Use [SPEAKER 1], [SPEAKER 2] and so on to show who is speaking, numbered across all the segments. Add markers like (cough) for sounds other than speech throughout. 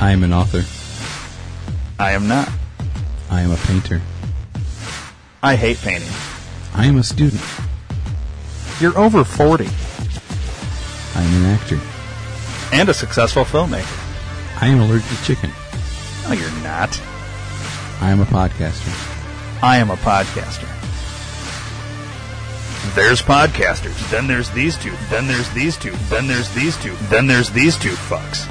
[SPEAKER 1] I am an author.
[SPEAKER 2] I am not.
[SPEAKER 1] I am a painter.
[SPEAKER 2] I hate painting.
[SPEAKER 1] I am a student.
[SPEAKER 2] You're over 40
[SPEAKER 1] I am an actor.
[SPEAKER 2] and a successful filmmaker.
[SPEAKER 1] I am allergic to chicken.
[SPEAKER 2] No, you're not.
[SPEAKER 1] I am a podcaster.
[SPEAKER 2] I am a podcaster. There's podcasters. Then there's these two. Then there's these two. Then there's these two. Then there's these two fucks.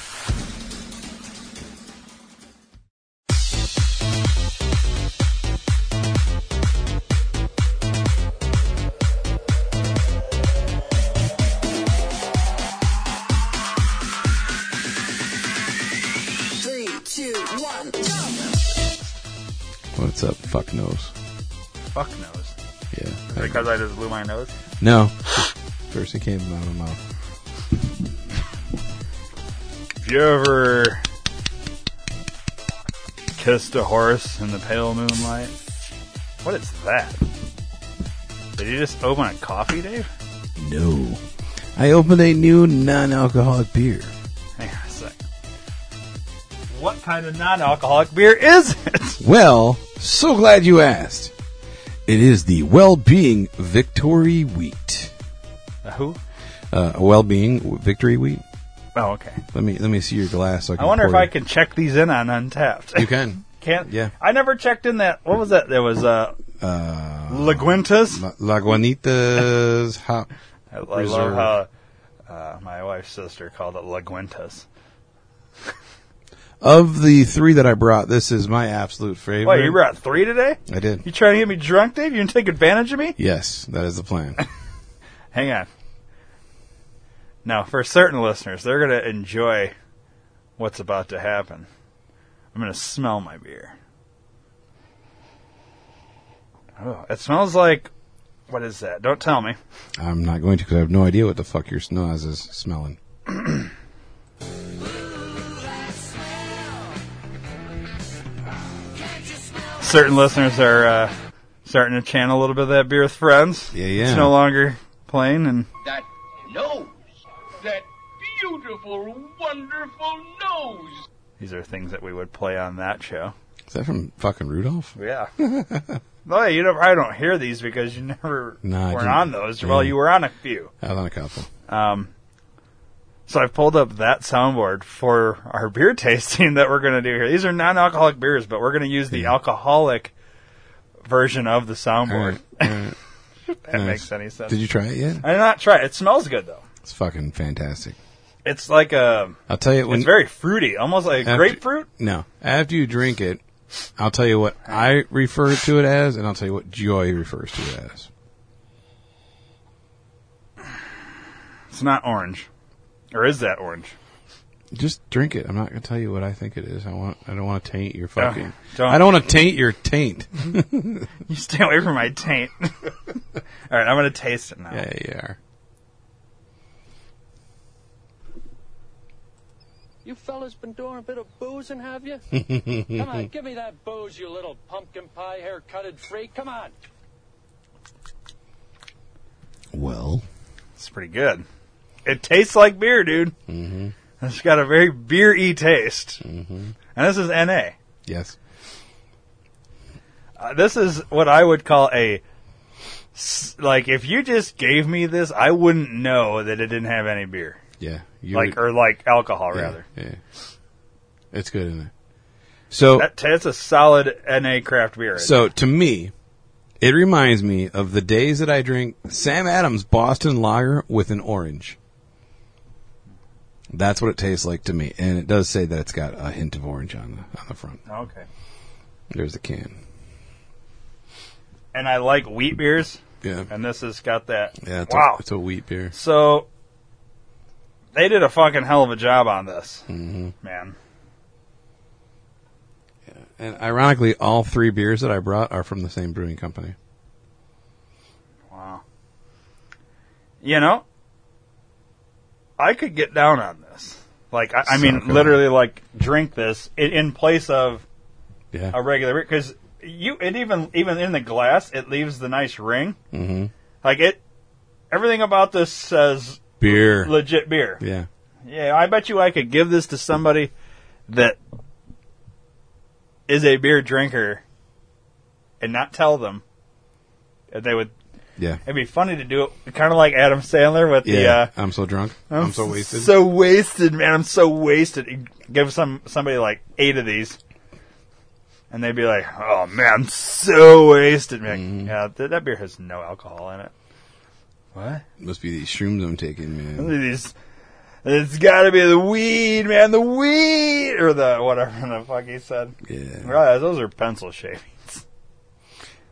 [SPEAKER 1] What's up, fuck nose?
[SPEAKER 2] Fuck knows.
[SPEAKER 1] Yeah.
[SPEAKER 2] Because I just blew my nose.
[SPEAKER 1] No. (laughs) First it came out of my mouth.
[SPEAKER 2] If you ever kissed a horse in the pale moonlight, what is that? Did you just open a coffee, Dave?
[SPEAKER 1] No. I opened a new non alcoholic beer.
[SPEAKER 2] What kind of non-alcoholic beer is it? (laughs)
[SPEAKER 1] Well, so glad you asked. It is the Well Being Victory Wheat.
[SPEAKER 2] Who?
[SPEAKER 1] Uh, Well Being Victory Wheat.
[SPEAKER 2] Oh, okay.
[SPEAKER 1] Let me let me see your glass. So I,
[SPEAKER 2] I wonder if
[SPEAKER 1] pour
[SPEAKER 2] I can check these in on Untappd.
[SPEAKER 1] You can. (laughs)
[SPEAKER 2] Can't.
[SPEAKER 1] Yeah.
[SPEAKER 2] I never checked in that. What was that? There was uh,
[SPEAKER 1] Uh,
[SPEAKER 2] Laguentas.
[SPEAKER 1] La, Lagunitas (laughs) hop.
[SPEAKER 2] I, I love how uh, my wife's sister called it Laguentas.
[SPEAKER 1] Of the three that I brought, this is my absolute favorite.
[SPEAKER 2] What, you brought three today?
[SPEAKER 1] I did.
[SPEAKER 2] You trying to get me drunk, Dave? You gonna take advantage of me?
[SPEAKER 1] Yes, that is the plan. (laughs) (laughs)
[SPEAKER 2] Hang on. Now, for certain listeners, they're going to enjoy what's about to happen. I'm going to smell my beer. Oh, it smells like. What is that? Don't tell me.
[SPEAKER 1] I'm not going to because I have no idea what the fuck your nose is smelling. (clears throat)
[SPEAKER 2] Certain listeners are uh, starting to channel a little bit of that beer with friends.
[SPEAKER 1] Yeah, yeah.
[SPEAKER 2] It's no longer plain, and
[SPEAKER 3] That nose. That beautiful, wonderful nose.
[SPEAKER 2] these are things that we would play on that show.
[SPEAKER 1] Is that from fucking Rudolph?
[SPEAKER 2] Yeah. (laughs) well, you know, probably don't hear these because you never
[SPEAKER 1] No, I
[SPEAKER 2] weren't on those. Well, you were on a few.
[SPEAKER 1] I was on a couple.
[SPEAKER 2] Um, so I pulled up that soundboard for our (laughs) beer tasting that we're going to do here. These are non-alcoholic beers, but we're going to use the alcoholic version of the soundboard.
[SPEAKER 1] All right, all right. (laughs)
[SPEAKER 2] that
[SPEAKER 1] Nice.
[SPEAKER 2] makes any sense.
[SPEAKER 1] Did you try it yet?
[SPEAKER 2] I did not try it. It smells good though.
[SPEAKER 1] It's fucking fantastic.
[SPEAKER 2] It's like a.
[SPEAKER 1] I'll tell you when.
[SPEAKER 2] It's very fruity, almost like
[SPEAKER 1] after-
[SPEAKER 2] grapefruit.
[SPEAKER 1] No, after you drink it, I'll tell you what I refer to it as, and I'll tell you what Joy refers to it as.
[SPEAKER 2] It's not orange, or is that orange?
[SPEAKER 1] Just drink it. I'm not gonna tell you what I think it is. I want. I don't want to taint your oh, fucking.
[SPEAKER 2] don't.
[SPEAKER 1] I don't want to taint your taint. (laughs)
[SPEAKER 2] You stay away from my taint. (laughs) All right, I'm going to taste it now.
[SPEAKER 1] yeah, you are.
[SPEAKER 4] You fellas been doing a bit of boozing, have you? (laughs) Come on, give me that booze, you little pumpkin pie haircutted freak. Come on.
[SPEAKER 1] Well,
[SPEAKER 2] It's pretty good. It tastes like beer, dude. Mm-hmm. It's got a very beer-y taste. Mm-hmm. And this is NA.
[SPEAKER 1] yes.
[SPEAKER 2] Uh, this is what I would call a. like if you just gave me this, I wouldn't know that it didn't have any beer,
[SPEAKER 1] Yeah.
[SPEAKER 2] Like
[SPEAKER 1] would-
[SPEAKER 2] or like alcohol
[SPEAKER 1] yeah,
[SPEAKER 2] rather.
[SPEAKER 1] Yeah. It's good in it. So
[SPEAKER 2] That that's a solid NA craft beer.
[SPEAKER 1] So to me, it reminds me of the days that I drink Sam Adams Boston Lager with an orange. That's what it tastes like to me, and it does say that it's got a hint of orange on the on the front.
[SPEAKER 2] okay.
[SPEAKER 1] There's the can.
[SPEAKER 2] And I like wheat beers,
[SPEAKER 1] Yeah,
[SPEAKER 2] and this has got that.
[SPEAKER 1] yeah. It's,
[SPEAKER 2] wow.
[SPEAKER 1] a, it's a wheat beer.
[SPEAKER 2] So they did a fucking hell of a job on this, mm-hmm. man.
[SPEAKER 1] And ironically, all three beers that I brought are from the same brewing company. Wow.
[SPEAKER 2] You know, I could get down on this. Like, I, I mean, literally, like, drink this in, in place of
[SPEAKER 1] Yeah.
[SPEAKER 2] a regular beer because you it even even in the glass it leaves the nice ring.
[SPEAKER 1] Mm-hmm.
[SPEAKER 2] Like it, everything about this says
[SPEAKER 1] Beer.
[SPEAKER 2] legit beer.
[SPEAKER 1] Yeah.
[SPEAKER 2] Yeah, I bet you I could give this to somebody that is a beer drinker and not tell them. And they would.
[SPEAKER 1] Yeah.
[SPEAKER 2] It'd be funny to do it, kind of like Adam Sandler with the.
[SPEAKER 1] Yeah.
[SPEAKER 2] Uh,
[SPEAKER 1] I'm so drunk. I'm, so wasted.
[SPEAKER 2] So wasted, man. I'm so wasted. Give some somebody like eight of these, and they'd be like, "Oh man, I'm so wasted, man."
[SPEAKER 1] Mm-hmm.
[SPEAKER 2] Yeah, th- that beer has no alcohol in it. What?
[SPEAKER 1] Must be these shrooms I'm taking, man.
[SPEAKER 2] These. It's got to be the weed, man. The weed, or the whatever the fuck he said.
[SPEAKER 1] Yeah.
[SPEAKER 2] Right, those are pencil shavings.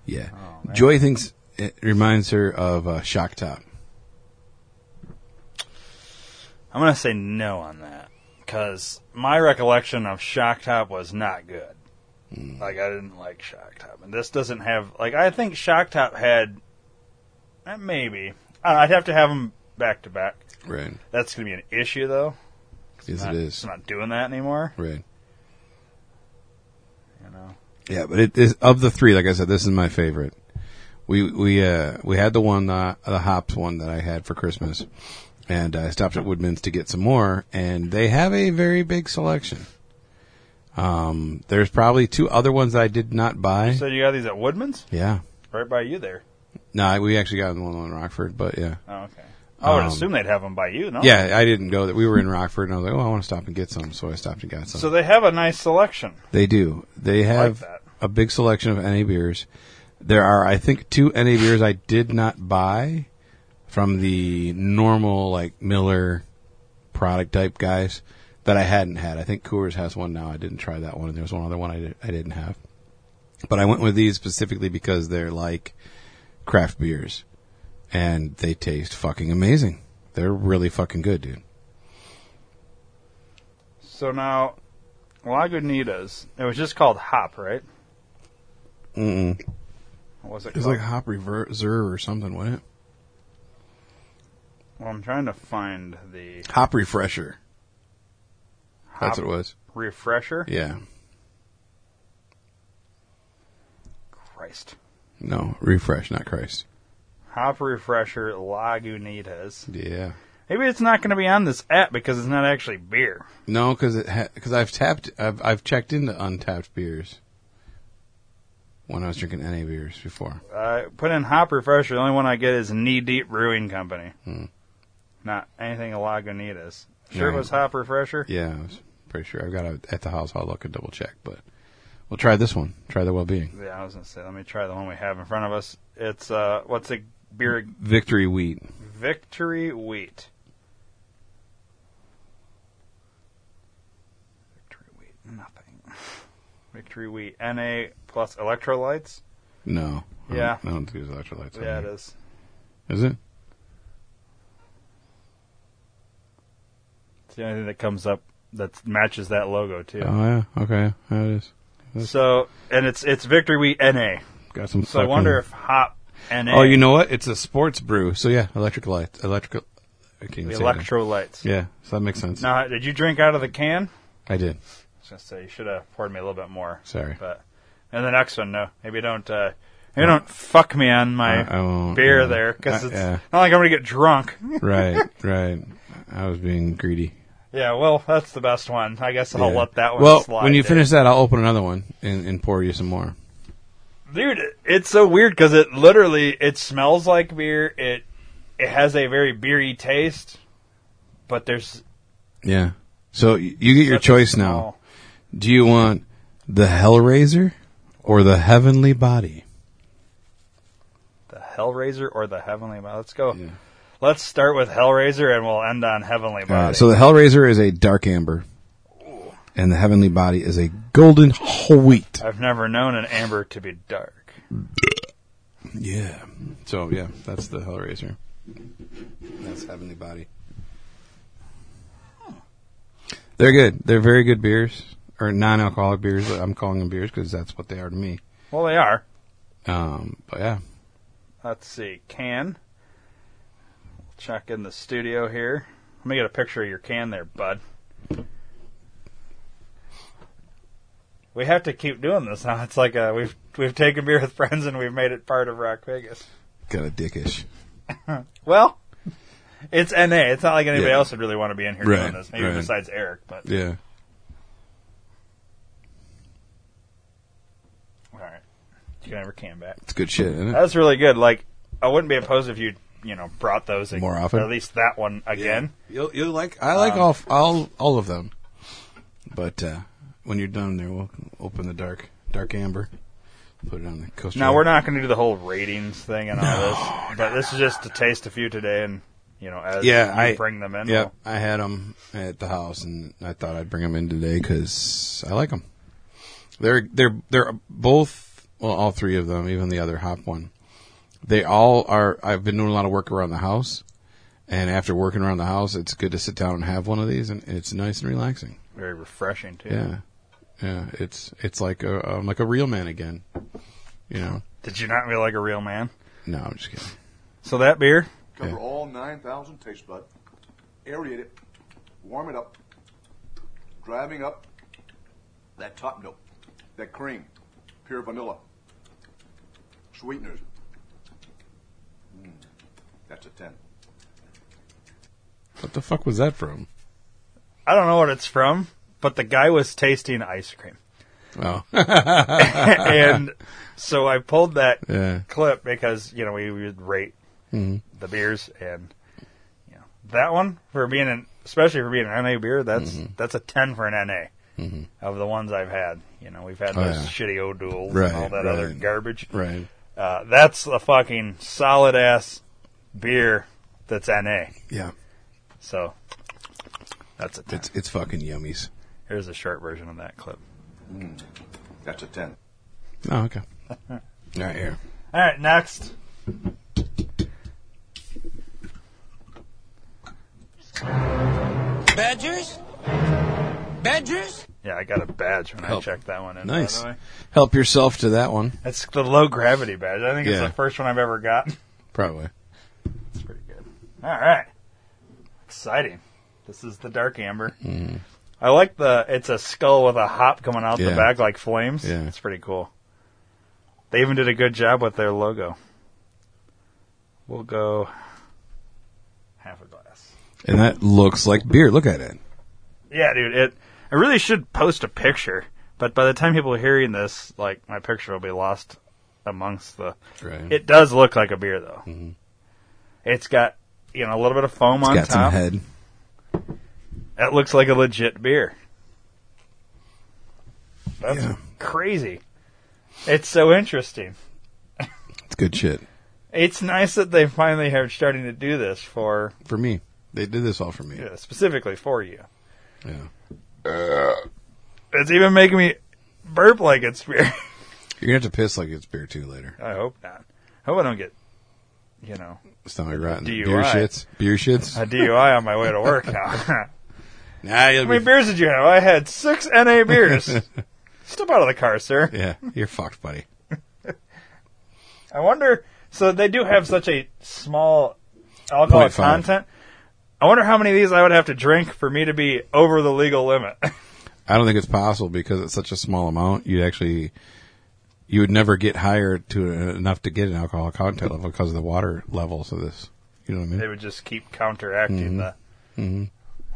[SPEAKER 1] Yeah.
[SPEAKER 2] Oh,
[SPEAKER 1] Joy thinks it reminds her of uh, Shock Top.
[SPEAKER 2] I'm gonna say no on that because my recollection of Shock Top was not good. Like I didn't like Shock Top, and this doesn't have like I think Shock Top had eh, maybe I I'd have to have them back to back.
[SPEAKER 1] Right.
[SPEAKER 2] That's gonna be an issue though.
[SPEAKER 1] Yes,
[SPEAKER 2] Not-
[SPEAKER 1] it
[SPEAKER 2] It's
[SPEAKER 1] is.
[SPEAKER 2] not doing that anymore.
[SPEAKER 1] Right.
[SPEAKER 2] You know.
[SPEAKER 1] Yeah, but it is of the three. Like I said, this is my favorite. We we uh we had the one uh, the hops one that I had for Christmas, and I stopped at Woodman's to get some more, and they have a very big selection. Um, there's probably two other ones that I did not buy.
[SPEAKER 2] So you got these at Woodman's,
[SPEAKER 1] yeah,
[SPEAKER 2] right by you there.
[SPEAKER 1] no, we actually got the one in Rockford, but yeah,
[SPEAKER 2] Oh, okay. I would
[SPEAKER 1] Um,
[SPEAKER 2] assume they'd have them by you, no?
[SPEAKER 1] yeah, I didn't go. That we were in Rockford, and I was like, oh, I want to stop and get some, so I stopped and got some.
[SPEAKER 2] So they have a nice selection.
[SPEAKER 1] They do. They have
[SPEAKER 2] that.
[SPEAKER 1] a big selection of NA beers. There are, I think, two NA beers I did not buy from the normal like Miller product type guys that I hadn't had. I think Coors has one now. I didn't try that one, and there was one other one I, did, I didn't have. But I went with these specifically because they're like craft beers, and they taste fucking amazing. They're really fucking good, dude.
[SPEAKER 2] So now, Lagunitas, it was just called Hop, right?
[SPEAKER 1] Mm-mm.
[SPEAKER 2] What was it
[SPEAKER 1] It was
[SPEAKER 2] called?
[SPEAKER 1] like Hop Reserve or something, wasn't it?
[SPEAKER 2] well, I'm trying to find the
[SPEAKER 1] Hop Refresher.
[SPEAKER 2] Hop
[SPEAKER 1] That's what it was.
[SPEAKER 2] refresher.
[SPEAKER 1] Yeah.
[SPEAKER 2] Christ.
[SPEAKER 1] No, refresh, not Christ.
[SPEAKER 2] Hop refresher Lagunitas.
[SPEAKER 1] Yeah.
[SPEAKER 2] Maybe it's not going to be on this app because it's not actually beer.
[SPEAKER 1] No, because it because I've tapped I've I've checked into untapped beers when I was drinking any beers before.
[SPEAKER 2] Uh, put in hop refresher. The only one I get is Knee Deep Brewing Company.
[SPEAKER 1] Hmm.
[SPEAKER 2] Not anything a Lagunitas. Sure, it
[SPEAKER 1] Right.
[SPEAKER 2] was hop refresher.
[SPEAKER 1] Yeah, I was pretty sure. I've got it at the house. I'll look and double check, but we'll try this one. Try the well being
[SPEAKER 2] Yeah, I was to say. Let me try the one we have in front of us. It's uh, what's a beer?
[SPEAKER 1] Victory Wheat.
[SPEAKER 2] Victory Wheat. Victory Wheat, nothing. Victory Wheat, NA plus electrolytes.
[SPEAKER 1] No. I
[SPEAKER 2] Yeah.
[SPEAKER 1] don't- I don't think there's electrolytes. on
[SPEAKER 2] Yeah, it is.
[SPEAKER 1] Is it?
[SPEAKER 2] It's the only thing that comes up that matches that logo too.
[SPEAKER 1] Oh yeah. Okay. Yeah, it is.
[SPEAKER 2] So, and it's it's Victory Wheat NA.
[SPEAKER 1] Got some.
[SPEAKER 2] So I
[SPEAKER 1] fucking-
[SPEAKER 2] wonder if Hop NA.
[SPEAKER 1] Oh, you know what? It's a sports brew. So yeah, electrical lights. Electrical. I can't
[SPEAKER 2] the
[SPEAKER 1] say that.
[SPEAKER 2] electrolytes.
[SPEAKER 1] Yeah. So that makes sense.
[SPEAKER 2] Now, did you drink out of the can?
[SPEAKER 1] I did.
[SPEAKER 2] I was gonna say you should have poured me a little bit more.
[SPEAKER 1] Sorry.
[SPEAKER 2] But and the next one, no, maybe don't. Uh, maybe don't fuck me on my
[SPEAKER 1] I- I won't,
[SPEAKER 2] beer
[SPEAKER 1] yeah.
[SPEAKER 2] there because
[SPEAKER 1] I-
[SPEAKER 2] it's
[SPEAKER 1] yeah.
[SPEAKER 2] not like I'm gonna get drunk. (laughs)
[SPEAKER 1] right, right. I was being greedy.
[SPEAKER 2] yeah, well, that's the best one. I guess I'll
[SPEAKER 1] Yeah.
[SPEAKER 2] let that one
[SPEAKER 1] Well,
[SPEAKER 2] slide.
[SPEAKER 1] when you
[SPEAKER 2] there.
[SPEAKER 1] finish that, I'll open another one and, and pour you some more.
[SPEAKER 2] dude, it's so weird because it literally it smells like beer. It it has a very beery taste, but there's
[SPEAKER 1] Yeah. So y- you get your
[SPEAKER 2] such a
[SPEAKER 1] choice now.
[SPEAKER 2] small-
[SPEAKER 1] Do you want the Hellraiser or the Heavenly Body?
[SPEAKER 2] The Hellraiser or the Heavenly Body. Let's go.
[SPEAKER 1] Yeah.
[SPEAKER 2] Let's start with Hellraiser and we'll end on Heavenly Body.
[SPEAKER 1] Uh, so the Hellraiser is a dark amber, and the Heavenly Body is a golden wheat.
[SPEAKER 2] I've never known an amber to be dark.
[SPEAKER 1] Yeah. So yeah, that's the Hellraiser. That's Heavenly Body. They're good. They're very good beers, or non-alcoholic beers. I'm calling them beers because that's what they are to me.
[SPEAKER 2] Well, they are.
[SPEAKER 1] Um, but yeah,
[SPEAKER 2] Let's see. Can. check in the studio here. Let me get a picture of your can there, bud. We have to keep doing this now. It's like uh we've we've taken beer with friends and we've made it part of Rock Vegas.
[SPEAKER 1] Kind of dickish. (laughs)
[SPEAKER 2] Well, it's NA. It's not like anybody
[SPEAKER 1] Yeah.
[SPEAKER 2] else would really want to be in here
[SPEAKER 1] Right,
[SPEAKER 2] doing this. Maybe
[SPEAKER 1] right.
[SPEAKER 2] besides Eric, but
[SPEAKER 1] Yeah.
[SPEAKER 2] all right. You can have your back.
[SPEAKER 1] It's good shit, isn't it?
[SPEAKER 2] That's really good. Like I wouldn't be opposed if you you know brought those ag-
[SPEAKER 1] More often?
[SPEAKER 2] or at least that one again.
[SPEAKER 1] You'll you'll like I like
[SPEAKER 2] Um,
[SPEAKER 1] all all all of them. But uh, when you're done there, we'll open the dark dark amber. Put it on the coaster.
[SPEAKER 2] Now we're not going to do the whole ratings thing and all this, but this is just to taste a few today, and you know as
[SPEAKER 1] Yeah,
[SPEAKER 2] you
[SPEAKER 1] I
[SPEAKER 2] bring them in.
[SPEAKER 1] Yeah,
[SPEAKER 2] we'll-
[SPEAKER 1] I had them at the house, and I thought I'd bring them in today because I like them. They're they're they're both well, all three of them, even the other hop one. They all are. I've been doing a lot of work around the house, and after working around the house, it's good to sit down and have one of these, and it's nice and relaxing.
[SPEAKER 2] very refreshing too.
[SPEAKER 1] Yeah, yeah. It's it's like a I'm like a real man again. You know?
[SPEAKER 2] Did you not feel like a real man?
[SPEAKER 1] No, I'm just kidding.
[SPEAKER 2] So that beer,
[SPEAKER 5] Cover
[SPEAKER 1] Yeah.
[SPEAKER 5] all 9,000 taste bud. Aerate it. Warm it up. Driving up that top note. That cream. Pure vanilla. Sweeteners. Mm, that's a 10.
[SPEAKER 1] What the fuck was that from?
[SPEAKER 2] I don't know what it's from, but the guy was tasting ice cream,
[SPEAKER 1] Oh, (laughs) (laughs)
[SPEAKER 2] and so I pulled that
[SPEAKER 1] yeah.
[SPEAKER 2] clip because you know we would rate
[SPEAKER 1] Mhm.
[SPEAKER 2] the beers, and you know that one for being an especially for being an NA beer, that's
[SPEAKER 1] Mm-hmm.
[SPEAKER 2] that's a ten for an NA of the ones I've had. You know, we've had
[SPEAKER 1] Oh,
[SPEAKER 2] those
[SPEAKER 1] yeah.
[SPEAKER 2] shitty O'Douls
[SPEAKER 1] Right,
[SPEAKER 2] and all that other garbage.
[SPEAKER 1] Right.
[SPEAKER 2] Uh, that's a fucking solid ass beer that's NA.
[SPEAKER 1] Yeah.
[SPEAKER 2] So that's a 10.
[SPEAKER 1] It's it's fucking yummies.
[SPEAKER 2] Here's a short version of that clip.
[SPEAKER 5] That's a 10.
[SPEAKER 1] Oh, okay. (laughs) All right, here.
[SPEAKER 2] All right, next.
[SPEAKER 6] Badgers? Badgers?
[SPEAKER 2] Yeah, I got a badge when
[SPEAKER 1] Help.
[SPEAKER 2] I checked that one in.
[SPEAKER 1] Nice.
[SPEAKER 2] By the way.
[SPEAKER 1] Help yourself to that one.
[SPEAKER 2] That's the low gravity badge. I think it's
[SPEAKER 1] Yeah.
[SPEAKER 2] the first one I've ever gotten.
[SPEAKER 1] Probably.
[SPEAKER 2] It's pretty good. All right. Exciting. This is the dark amber. Mm. I like the. It's a skull with a hop coming out the back like flames.
[SPEAKER 1] Yeah.
[SPEAKER 2] It's pretty cool. They even did a good job with their logo. We'll go half a glass.
[SPEAKER 1] And that looks like beer. Look at it.
[SPEAKER 2] Yeah, dude. It. I really should post a picture, but by the time people are hearing this, like my picture will be lost amongst the.
[SPEAKER 1] Right.
[SPEAKER 2] It does look like a beer though. Mm-hmm. It's got you know a little bit of foam
[SPEAKER 1] has
[SPEAKER 2] on
[SPEAKER 1] got some
[SPEAKER 2] top.
[SPEAKER 1] head.
[SPEAKER 2] That looks like a legit beer. That's
[SPEAKER 1] Yeah.
[SPEAKER 2] crazy. It's so interesting.
[SPEAKER 1] It's good shit.
[SPEAKER 2] It's nice that they finally are starting to do this for
[SPEAKER 1] For me. They did this all for me.
[SPEAKER 2] yeah, specifically for you.
[SPEAKER 1] Yeah.
[SPEAKER 2] Uh, it's even making me burp like it's beer. (laughs)
[SPEAKER 1] You're gonna have to piss like it's beer too later.
[SPEAKER 2] I hope not. I hope I don't get, you know,
[SPEAKER 1] Stomach rotten.
[SPEAKER 2] DUI.
[SPEAKER 1] Beer shits. Beer shits.
[SPEAKER 2] a DUI on my way to work now. How (laughs) (laughs)
[SPEAKER 1] nah, you'll
[SPEAKER 2] many
[SPEAKER 1] be.
[SPEAKER 2] beers did you have? I had six NA beers. Step out of the car, sir.
[SPEAKER 1] Yeah, you're fucked, buddy.
[SPEAKER 2] I wonder. So they do have such a small alcohol
[SPEAKER 1] 0.5.
[SPEAKER 2] content. I wonder how many of these I would have to drink for me to be over the legal limit. (laughs)
[SPEAKER 1] I don't think it's possible because it's such a small amount. You'd actually, you would never get higher to enough to get an alcohol content level because of the water levels of this. You know what I mean?
[SPEAKER 2] they would just keep counteracting the.
[SPEAKER 1] hmm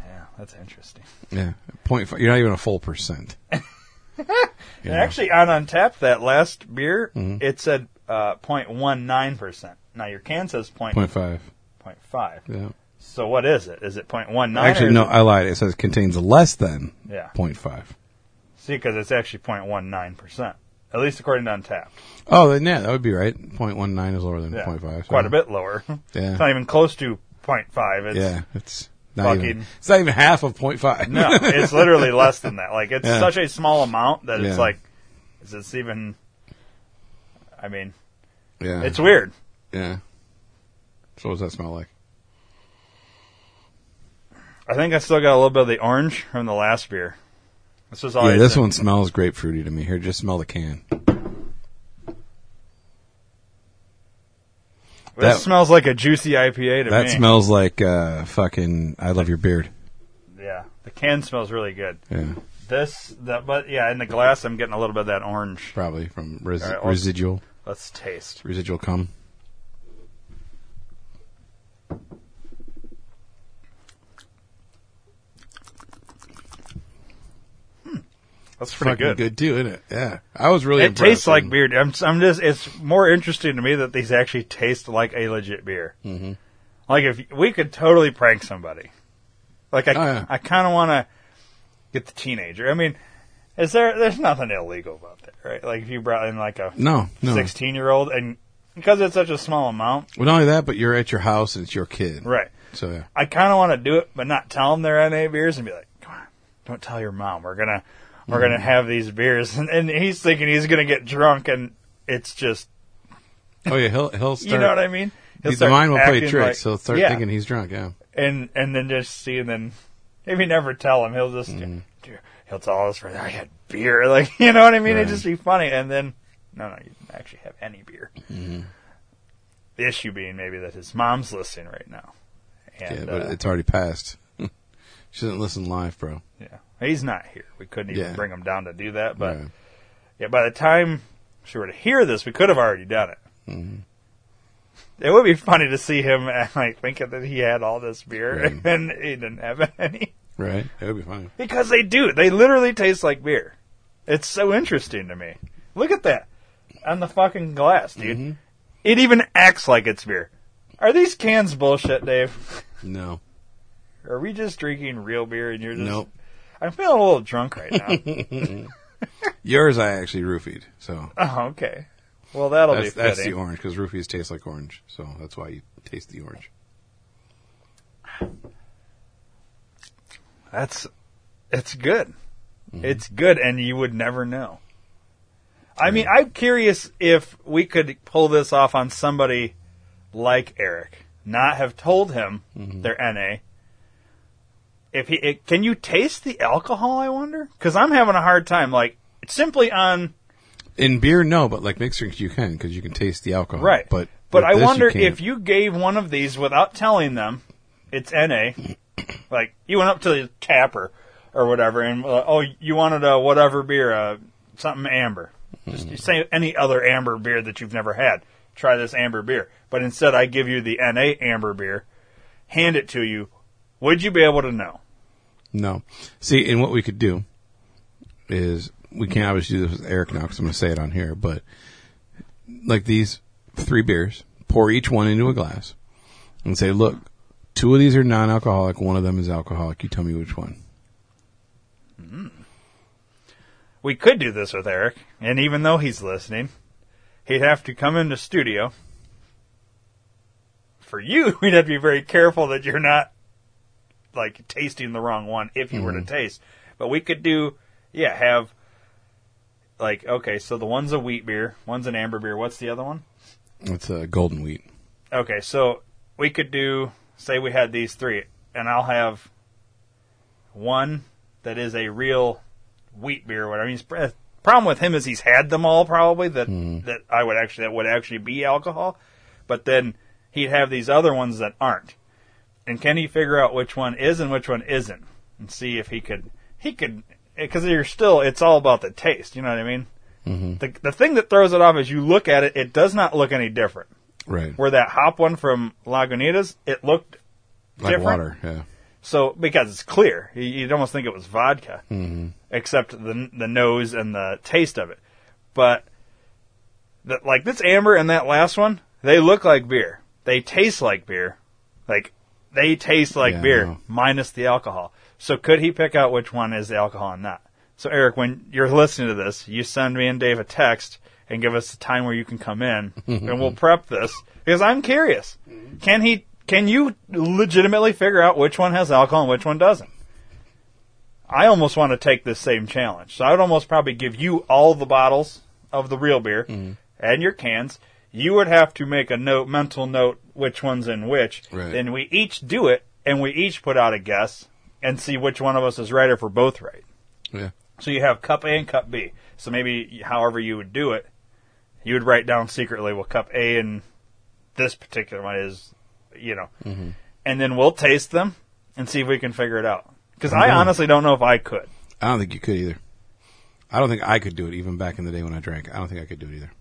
[SPEAKER 2] Yeah, that's interesting.
[SPEAKER 1] Yeah, point five. You're not even a full percent. (laughs)
[SPEAKER 2] And actually, on Untappd, that last beer,
[SPEAKER 1] Mm-hmm.
[SPEAKER 2] it said uh, 0.19 percent. Now your can says point
[SPEAKER 1] point five.
[SPEAKER 2] point five.
[SPEAKER 1] Yeah.
[SPEAKER 2] So what is it? Is it 0.19?
[SPEAKER 1] Actually, no, I lied. It says contains less than
[SPEAKER 2] yeah.
[SPEAKER 1] point five.
[SPEAKER 2] See, because it's actually 0.19 percent, at least according to Untappd.
[SPEAKER 1] Oh, then yeah, that would be right. Point one nine is lower than
[SPEAKER 2] Yeah,
[SPEAKER 1] point five. so-
[SPEAKER 2] quite a bit lower. (laughs)
[SPEAKER 1] Yeah.
[SPEAKER 2] It's not even close to 0.5. It's,
[SPEAKER 1] yeah, it's not even.
[SPEAKER 2] fucking-
[SPEAKER 1] It's not even half of point five.
[SPEAKER 2] No, it's (laughs) literally less than that. Like it's
[SPEAKER 1] Yeah.
[SPEAKER 2] such a small amount that it's like, is this even? I mean,
[SPEAKER 1] yeah,
[SPEAKER 2] it's weird.
[SPEAKER 1] yeah. So what does that smell like?
[SPEAKER 2] I think I still got a little bit of the orange from the last beer. This was always
[SPEAKER 1] yeah, this
[SPEAKER 2] in-
[SPEAKER 1] one smells grapefruity to me. Here, just smell the can.
[SPEAKER 2] That
[SPEAKER 1] That-
[SPEAKER 2] smells like a juicy IPA to
[SPEAKER 1] That
[SPEAKER 2] me.
[SPEAKER 1] That smells like uh, fucking. I love your beard.
[SPEAKER 2] Yeah, the can smells really good.
[SPEAKER 1] Yeah,
[SPEAKER 2] This, that, but yeah, in the glass, I'm getting a little bit of that orange.
[SPEAKER 1] probably from res-
[SPEAKER 2] All right, let's-
[SPEAKER 1] residual
[SPEAKER 2] Let's taste.
[SPEAKER 1] residual cum.
[SPEAKER 2] That's pretty
[SPEAKER 1] Fucking
[SPEAKER 2] good.
[SPEAKER 1] good too, isn't it? Yeah, I was really.
[SPEAKER 2] It
[SPEAKER 1] impressed.
[SPEAKER 2] tastes like beer. I'm, I'm just. It's more interesting to me that these actually taste like a legit beer. Mm-hmm. Like if we could totally prank somebody. Like I,
[SPEAKER 1] Oh, yeah.
[SPEAKER 2] I kind of want to get the teenager. I mean, is there? There's nothing illegal about that, right? Like if you brought in like a
[SPEAKER 1] No, no.
[SPEAKER 2] 16 year old and because it's such a small amount,
[SPEAKER 1] Well, not only that, but you're at your house and it's your kid.
[SPEAKER 2] right?
[SPEAKER 1] So yeah.
[SPEAKER 2] I kind of want to do it, but not tell them they're NA beers and be like, "Come on, don't tell your mom. We're gonna, we're gonna
[SPEAKER 1] Mm-hmm.
[SPEAKER 2] have these beers." And, (laughs) and he's thinking he's gonna get drunk, and it's just,
[SPEAKER 1] Oh yeah, he'll he'll (laughs) start.
[SPEAKER 2] you know what I mean? He'll
[SPEAKER 1] the
[SPEAKER 2] start
[SPEAKER 1] mind will play tricks.
[SPEAKER 2] like-
[SPEAKER 1] he'll start
[SPEAKER 2] yeah.
[SPEAKER 1] thinking he's drunk. Yeah.
[SPEAKER 2] and and then just see, and then if you never tell him, he'll just,
[SPEAKER 1] Mm-hmm.
[SPEAKER 2] he'll tell us, right. "I had beer," (laughs) like you know what I mean?
[SPEAKER 1] Right.
[SPEAKER 2] It'd just be funny, and then no, no, you didn't actually have any beer.
[SPEAKER 1] Mm-hmm.
[SPEAKER 2] The issue being maybe that his mom's listening right now, and
[SPEAKER 1] yeah, but
[SPEAKER 2] uh,
[SPEAKER 1] it's already passed. she doesn't listen live, bro.
[SPEAKER 2] Yeah, he's not here. We couldn't even
[SPEAKER 1] Yeah.
[SPEAKER 2] bring him down to do that. But
[SPEAKER 1] Right.
[SPEAKER 2] yeah, by the time she were to hear this, we could have already done it.
[SPEAKER 1] Mm-hmm.
[SPEAKER 2] It would be funny to see him like thinking that he had all this beer
[SPEAKER 1] Right. (laughs)
[SPEAKER 2] and he didn't have any
[SPEAKER 1] Right? It would be funny
[SPEAKER 2] because they do. They literally taste like beer. It's so interesting to me. Look at that on the fucking glass, dude.
[SPEAKER 1] Mm-hmm.
[SPEAKER 2] It even acts like it's beer. Are these cans bullshit, Dave?
[SPEAKER 1] No.
[SPEAKER 2] Are we just drinking real beer and you're just?
[SPEAKER 1] Nope.
[SPEAKER 2] I'm feeling a little drunk right now. (laughs)
[SPEAKER 1] Yours I actually roofied, so
[SPEAKER 2] Oh, okay. Well, that'll
[SPEAKER 1] that's
[SPEAKER 2] be
[SPEAKER 1] that's the orange because roofies taste like orange, so that's why you taste the orange.
[SPEAKER 2] That's it's good.
[SPEAKER 1] Mm-hmm.
[SPEAKER 2] It's good, and you would never know. I mean, I'm curious if we could pull this off on somebody like Eric, not have told him
[SPEAKER 1] Mm-hmm.
[SPEAKER 2] they're NA. If he, it, can you taste the alcohol? I wonder because I'm having a hard time. Like it's simply on
[SPEAKER 1] In beer, no, but like mixed drinks, you can because you can taste the alcohol.
[SPEAKER 2] right,
[SPEAKER 1] But
[SPEAKER 2] but I
[SPEAKER 1] this,
[SPEAKER 2] wonder
[SPEAKER 1] can't.
[SPEAKER 2] if you gave one of these without telling them it's NA, (coughs) like you went up to the tapper or whatever, and uh, oh, you wanted a whatever beer, uh, something amber. Just you say any other amber beer that you've never had. Try this amber beer, but instead I give you the NA amber beer, hand it to you. Would you be able to know?
[SPEAKER 1] No. See, and what we could do is we can't obviously do this with Eric now because I'm going to say it on here, but like these three beers, pour each one into a glass and say, look, two of these are non-alcoholic, one of them is alcoholic. You tell me which one. Hmm.
[SPEAKER 2] We could do this with Eric, and even though he's listening, he'd have to come into the studio. For you, (laughs) we'd have to be very careful that you're not like tasting the wrong one if you were to hmm. taste. But we could do, yeah, have like okay, so the one's a wheat beer, one's an amber beer. What's the other one?
[SPEAKER 1] It's a golden wheat.
[SPEAKER 2] Okay, so we could do say we had these three, and I'll have one that is a real wheat beer. Whatever. I mean, he's- problem with him is he's had them all probably that hmm. that I would actually that would actually be alcohol, but then he'd have these other ones that aren't. And can he figure out which one is and which one isn't, and see if he could he could because you're still it's all about the taste. You know what I mean? Mm-hmm. The the thing that throws it off is you look at it, it does not look any different
[SPEAKER 1] Right.
[SPEAKER 2] where that hop one from Lagunitas, it looked
[SPEAKER 1] like
[SPEAKER 2] different.
[SPEAKER 1] water. Yeah.
[SPEAKER 2] So because it's clear, you- you'd almost think it was vodka, mm-hmm. except the the nose and the taste of it. But the, like this amber and that last one, they look like beer. They taste like beer. Like they taste like
[SPEAKER 1] Yeah,
[SPEAKER 2] beer minus the alcohol. So could he pick out which one is the alcohol and not? So Eric, when you're listening to this, you send me and Dave a text and give us the time where you can come in, (laughs) and we'll prep this because I'm curious. Can he? Can you legitimately figure out which one has alcohol and which one doesn't? I almost want to take this same challenge. So I would almost probably give you all the bottles of the real beer mm-hmm. and your cans. You would have to make a note, mental note, which one's in which.
[SPEAKER 1] Right.
[SPEAKER 2] Then we each do it, and we each put out a guess and see which one of us is right if we're both right.
[SPEAKER 1] Yeah.
[SPEAKER 2] So you have cup A and cup B. So maybe however you would do it, you would write down secretly, well, cup A and this particular one is, you know, and then we'll taste them and see if we can figure it out. Because I
[SPEAKER 1] Mhm.
[SPEAKER 2] honestly don't know if I could.
[SPEAKER 1] I don't think you could either. I don't think I could do it even back in the day when I drank. I don't think I could do it either.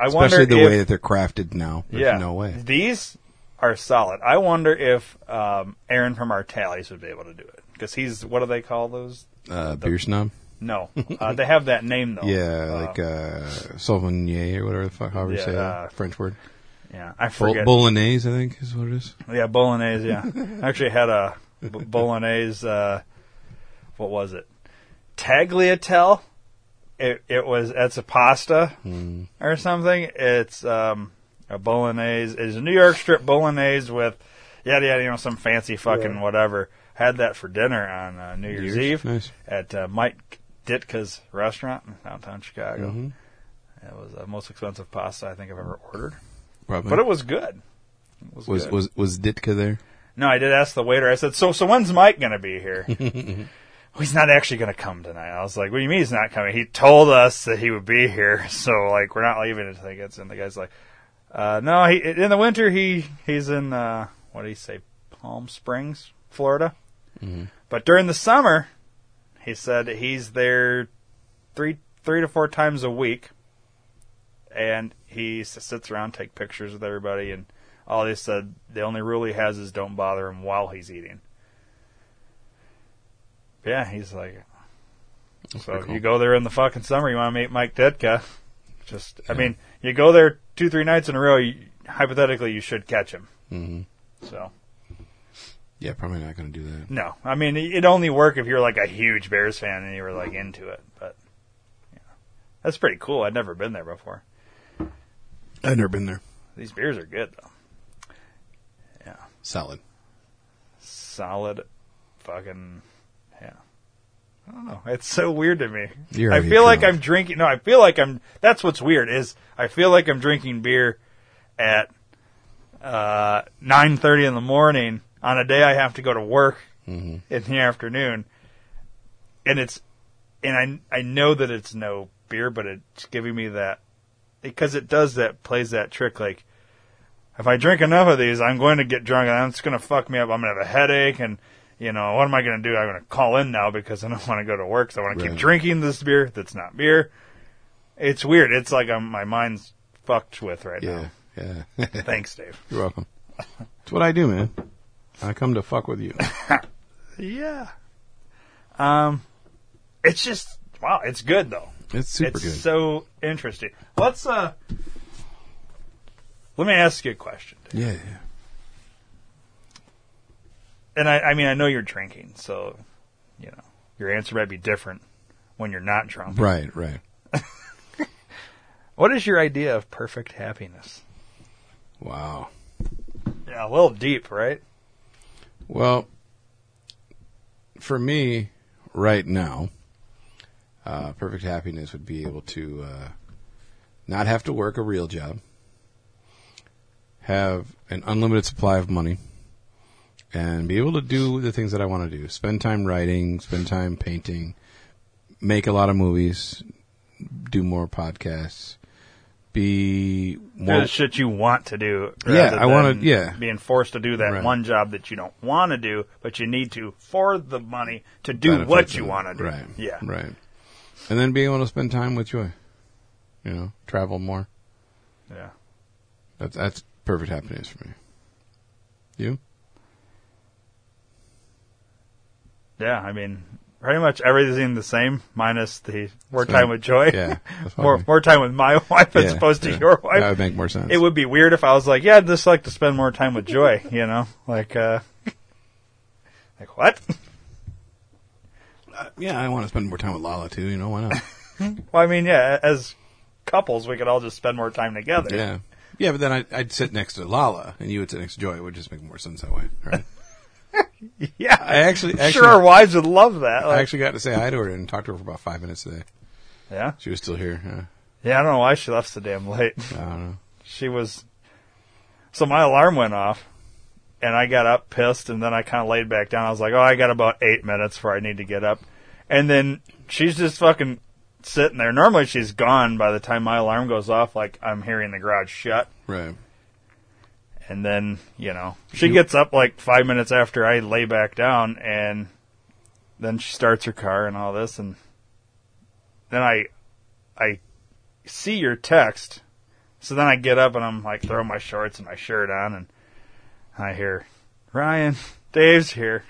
[SPEAKER 2] I
[SPEAKER 1] Especially
[SPEAKER 2] wonder
[SPEAKER 1] the
[SPEAKER 2] if,
[SPEAKER 1] way that they're crafted now. There's
[SPEAKER 2] yeah,
[SPEAKER 1] no way.
[SPEAKER 2] These are solid. I wonder if um, Aaron from our tallies would be able to do it because he's what do they call those?
[SPEAKER 1] Uh, beer snob?
[SPEAKER 2] No, uh, they have that name though. (laughs)
[SPEAKER 1] Yeah,
[SPEAKER 2] Uh,
[SPEAKER 1] like uh, sauvignon or whatever the fuck, however you say
[SPEAKER 2] uh,
[SPEAKER 1] that. French word.
[SPEAKER 2] yeah, I
[SPEAKER 1] Bol-
[SPEAKER 2] forget.
[SPEAKER 1] Bolognese, I think, is what it is.
[SPEAKER 2] Yeah, bolognese. Yeah, (laughs) I actually had a b- bolognese. Uh, what was it? Tagliatelle. It it was it's a pasta or something. It's um, a bolognese. It's a New York strip bolognese with yada yada. You know, some fancy fucking whatever. Had that for dinner on uh, New Year's
[SPEAKER 1] Year's?
[SPEAKER 2] Eve
[SPEAKER 1] Nice.
[SPEAKER 2] at uh, Mike Ditka's restaurant in downtown Chicago.
[SPEAKER 1] Mhm.
[SPEAKER 2] It was the most expensive pasta I think I've ever ordered,
[SPEAKER 1] Probably.
[SPEAKER 2] but it was good. It was
[SPEAKER 1] was
[SPEAKER 2] good.
[SPEAKER 1] was was Ditka there?
[SPEAKER 2] No, I did ask the waiter. I said, "So, so when's Mike going to be here?" (laughs) "Oh, he's not actually going to come tonight. I was like, "What do you mean he's not coming?" He told us that he would be here, (laughs) so like we're not leaving until he gets in. The guy's like, uh, "No, he in the winter he he's in uh, what do he say, Palm Springs, Florida." But during the summer, he said he's there three three to four times a week, and he s- sits around, take pictures with everybody, and all they said the only rule he has is don't bother him while he's eating. Yeah, he's like, so if
[SPEAKER 1] cool.
[SPEAKER 2] you go there in the fucking summer, you want to meet Mike Ditka. Just, I mean, you go there two, three nights in a row. You, hypothetically, you should catch him.
[SPEAKER 1] hmm
[SPEAKER 2] So
[SPEAKER 1] Yeah, probably not going to do that.
[SPEAKER 2] no, I mean, it'd only work if you're like a huge Bears fan and you were like into it. But yeah, that's pretty cool. I'd never been there before.
[SPEAKER 1] I've never been there.
[SPEAKER 2] These beers are good though. Yeah,
[SPEAKER 1] Solid.
[SPEAKER 2] solid, fucking yeah. I don't know. It's so weird to me.
[SPEAKER 1] You're
[SPEAKER 2] I feel like. I'm drinking. No, I feel like I'm. That's what's weird is I feel like I'm drinking beer at uh, nine thirty in the morning on a day I have to go to work
[SPEAKER 1] hmm
[SPEAKER 2] in the afternoon, and it's and I I know that it's no beer, but it's giving me that because it does that plays that trick like. If I drink enough of these, I'm going to get drunk, and it's going to fuck me up. I'm going to have a headache, and you know what am I going to do? I'm going to call in now because I don't (laughs) want to go to work. So I want to keep drinking this beer that's not beer. It's weird. It's like I'm, my mind's fucked with right
[SPEAKER 1] Yeah,
[SPEAKER 2] now.
[SPEAKER 1] yeah. (laughs) (laughs)
[SPEAKER 2] Thanks, Dave.
[SPEAKER 1] You're welcome. It's what I do, man. I come to fuck with you.
[SPEAKER 2] Yeah. Um, it's just wow. It's good though.
[SPEAKER 1] It's super
[SPEAKER 2] it's
[SPEAKER 1] good.
[SPEAKER 2] so interesting. Let's uh. Let me ask you a question.
[SPEAKER 1] yeah, yeah.
[SPEAKER 2] And I, I mean, I know you're drinking, so you know your answer might be different when you're not drunk.
[SPEAKER 1] Right, right.
[SPEAKER 2] What is your idea of perfect happiness?
[SPEAKER 1] Wow.
[SPEAKER 2] Yeah, a little deep, right?
[SPEAKER 1] Well, for me, right now, uh, perfect happiness would be able to uh, not have to work a real job, have an unlimited supply of money, and be able to do the things that I want to do. Spend time writing, spend time painting, make a lot of movies, do more podcasts, be
[SPEAKER 2] Do
[SPEAKER 1] more
[SPEAKER 2] the shit you want to do.
[SPEAKER 1] Yeah, I wanna- yeah.
[SPEAKER 2] Being forced to do that
[SPEAKER 1] Right.
[SPEAKER 2] one job that you don't want to do, but you need to for the money to do
[SPEAKER 1] benefits
[SPEAKER 2] what you want to do.
[SPEAKER 1] Right.
[SPEAKER 2] Yeah.
[SPEAKER 1] Right. And then being able to spend time with joy. You know, travel more.
[SPEAKER 2] Yeah.
[SPEAKER 1] That's that's perfect happiness for me. You?
[SPEAKER 2] Yeah, I mean, pretty much everything the same, minus the more
[SPEAKER 1] So,
[SPEAKER 2] time with Joy.
[SPEAKER 1] yeah, (laughs)
[SPEAKER 2] more more time with my (laughs) wife as
[SPEAKER 1] Yeah,
[SPEAKER 2] opposed to your wife.
[SPEAKER 1] That would make more sense.
[SPEAKER 2] It would be weird if I was like, yeah, I'd just like to spend more time with Joy. (laughs) You know, like, uh, like what?
[SPEAKER 1] Uh, yeah, I want to spend more time with Lala too. You know why not?
[SPEAKER 2] Well, I mean, yeah, as couples, we could all just spend more time together.
[SPEAKER 1] yeah, yeah. But then I'd, I'd sit next to Lala, and you would sit next to Joy. It would just make more sense that way, right? (laughs)
[SPEAKER 2] yeah.
[SPEAKER 1] I actually,
[SPEAKER 2] I'm
[SPEAKER 1] actually,
[SPEAKER 2] sure our wives would love that.
[SPEAKER 1] I actually got to say hi to her and talk to her for about five minutes today.
[SPEAKER 2] yeah,
[SPEAKER 1] She was still here. Yeah.
[SPEAKER 2] yeah. I don't know why she left so damn late.
[SPEAKER 1] I don't know.
[SPEAKER 2] She was. So my alarm went off, and I got up pissed, and then I kind of laid back down. I was like, "Oh, I got about eight minutes before I need to get up," and then she's just fucking sitting there. Normally, she's gone by the time my alarm goes off. Like I'm hearing the garage shut,
[SPEAKER 1] Right.
[SPEAKER 2] And then, you know, she gets up like five minutes after I lay back down and then she starts her car and all this and then I I see your text. So then I get up and I'm like throwing my shorts and my shirt on and I hear, Ryan, Dave's here.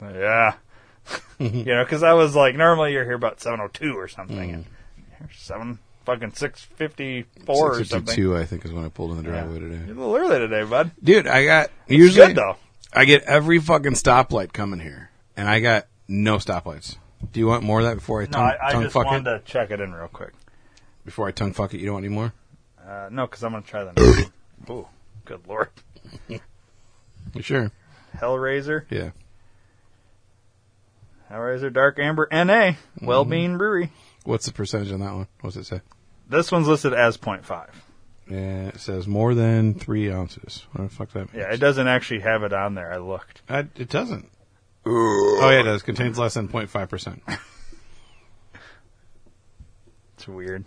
[SPEAKER 2] Like, yeah. (laughs) you know, because I was like, normally you're here about 702 or something. And mm. here's 7 fucking 654 or something.
[SPEAKER 1] 652, I think, is when I pulled in the driveway
[SPEAKER 2] You're
[SPEAKER 1] today.
[SPEAKER 2] a little early today, bud.
[SPEAKER 1] Dude, I got
[SPEAKER 2] It's
[SPEAKER 1] usually
[SPEAKER 2] good though.
[SPEAKER 1] I get every fucking stoplight coming here, and I got no stoplights. Do you want more of that before I
[SPEAKER 2] No,
[SPEAKER 1] tongue,
[SPEAKER 2] I, I
[SPEAKER 1] tongue
[SPEAKER 2] just
[SPEAKER 1] fuck
[SPEAKER 2] wanted
[SPEAKER 1] it?
[SPEAKER 2] to check it in real quick.
[SPEAKER 1] Before I tongue fuck it, you don't want any more?
[SPEAKER 2] Uh, no, because I'm going to try the next one. (clears throat) Ooh, good lord. (laughs)
[SPEAKER 1] You sure?
[SPEAKER 2] Hellraiser.
[SPEAKER 1] Yeah.
[SPEAKER 2] Hellraiser Dark Amber NA.
[SPEAKER 1] Mm-hmm.
[SPEAKER 2] Wellbeing Brewery.
[SPEAKER 1] What's the percentage on that one? What's it say?
[SPEAKER 2] This one's listed as 0.5.
[SPEAKER 1] Yeah, it says more than three ounces. What the fuck that means?
[SPEAKER 2] Yeah, it doesn't actually have it on there. I looked.
[SPEAKER 1] I, it doesn't. Oh yeah, it does. Contains less than 0.5 percent. (laughs)
[SPEAKER 2] It's weird.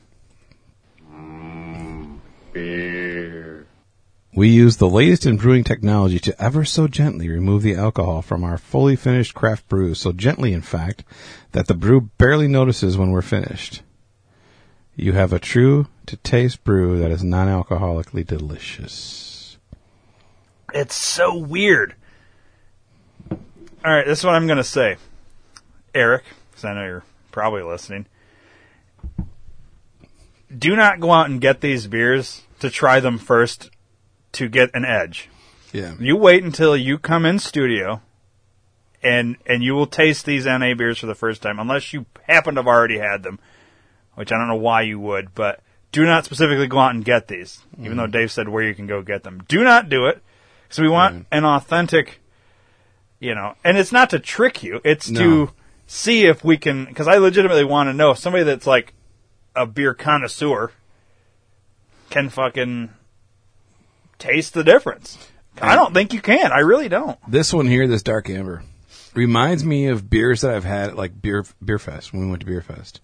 [SPEAKER 2] Beer.
[SPEAKER 1] We use the latest in brewing technology to ever so gently remove the alcohol from our fully finished craft brews, so gently, in fact, that the brew barely notices when we're finished. You have a true to taste brew that is non alcoholically delicious.
[SPEAKER 2] It's so weird. All right, this is what I'm going to say. Eric, because I know you're probably listening. Do not go out and get these beers to try them first to get an edge.
[SPEAKER 1] Yeah.
[SPEAKER 2] You wait until you come in studio and and you will taste these NA beers for the first time unless you happen to have already had them, which I don't know why you would, but do not specifically go out and get these, even mm. though Dave said where you can go get them. Do not do it because we want
[SPEAKER 1] Right.
[SPEAKER 2] an authentic, you know, and it's not to trick you, it's
[SPEAKER 1] No.
[SPEAKER 2] to see if we can because I legitimately want to know if somebody that's like a beer connoisseur can fucking taste the difference. I don't think you can. I really don't.
[SPEAKER 1] This one here, this dark amber, reminds me of beers that I've had at like beer beer fest when we went to beer fest.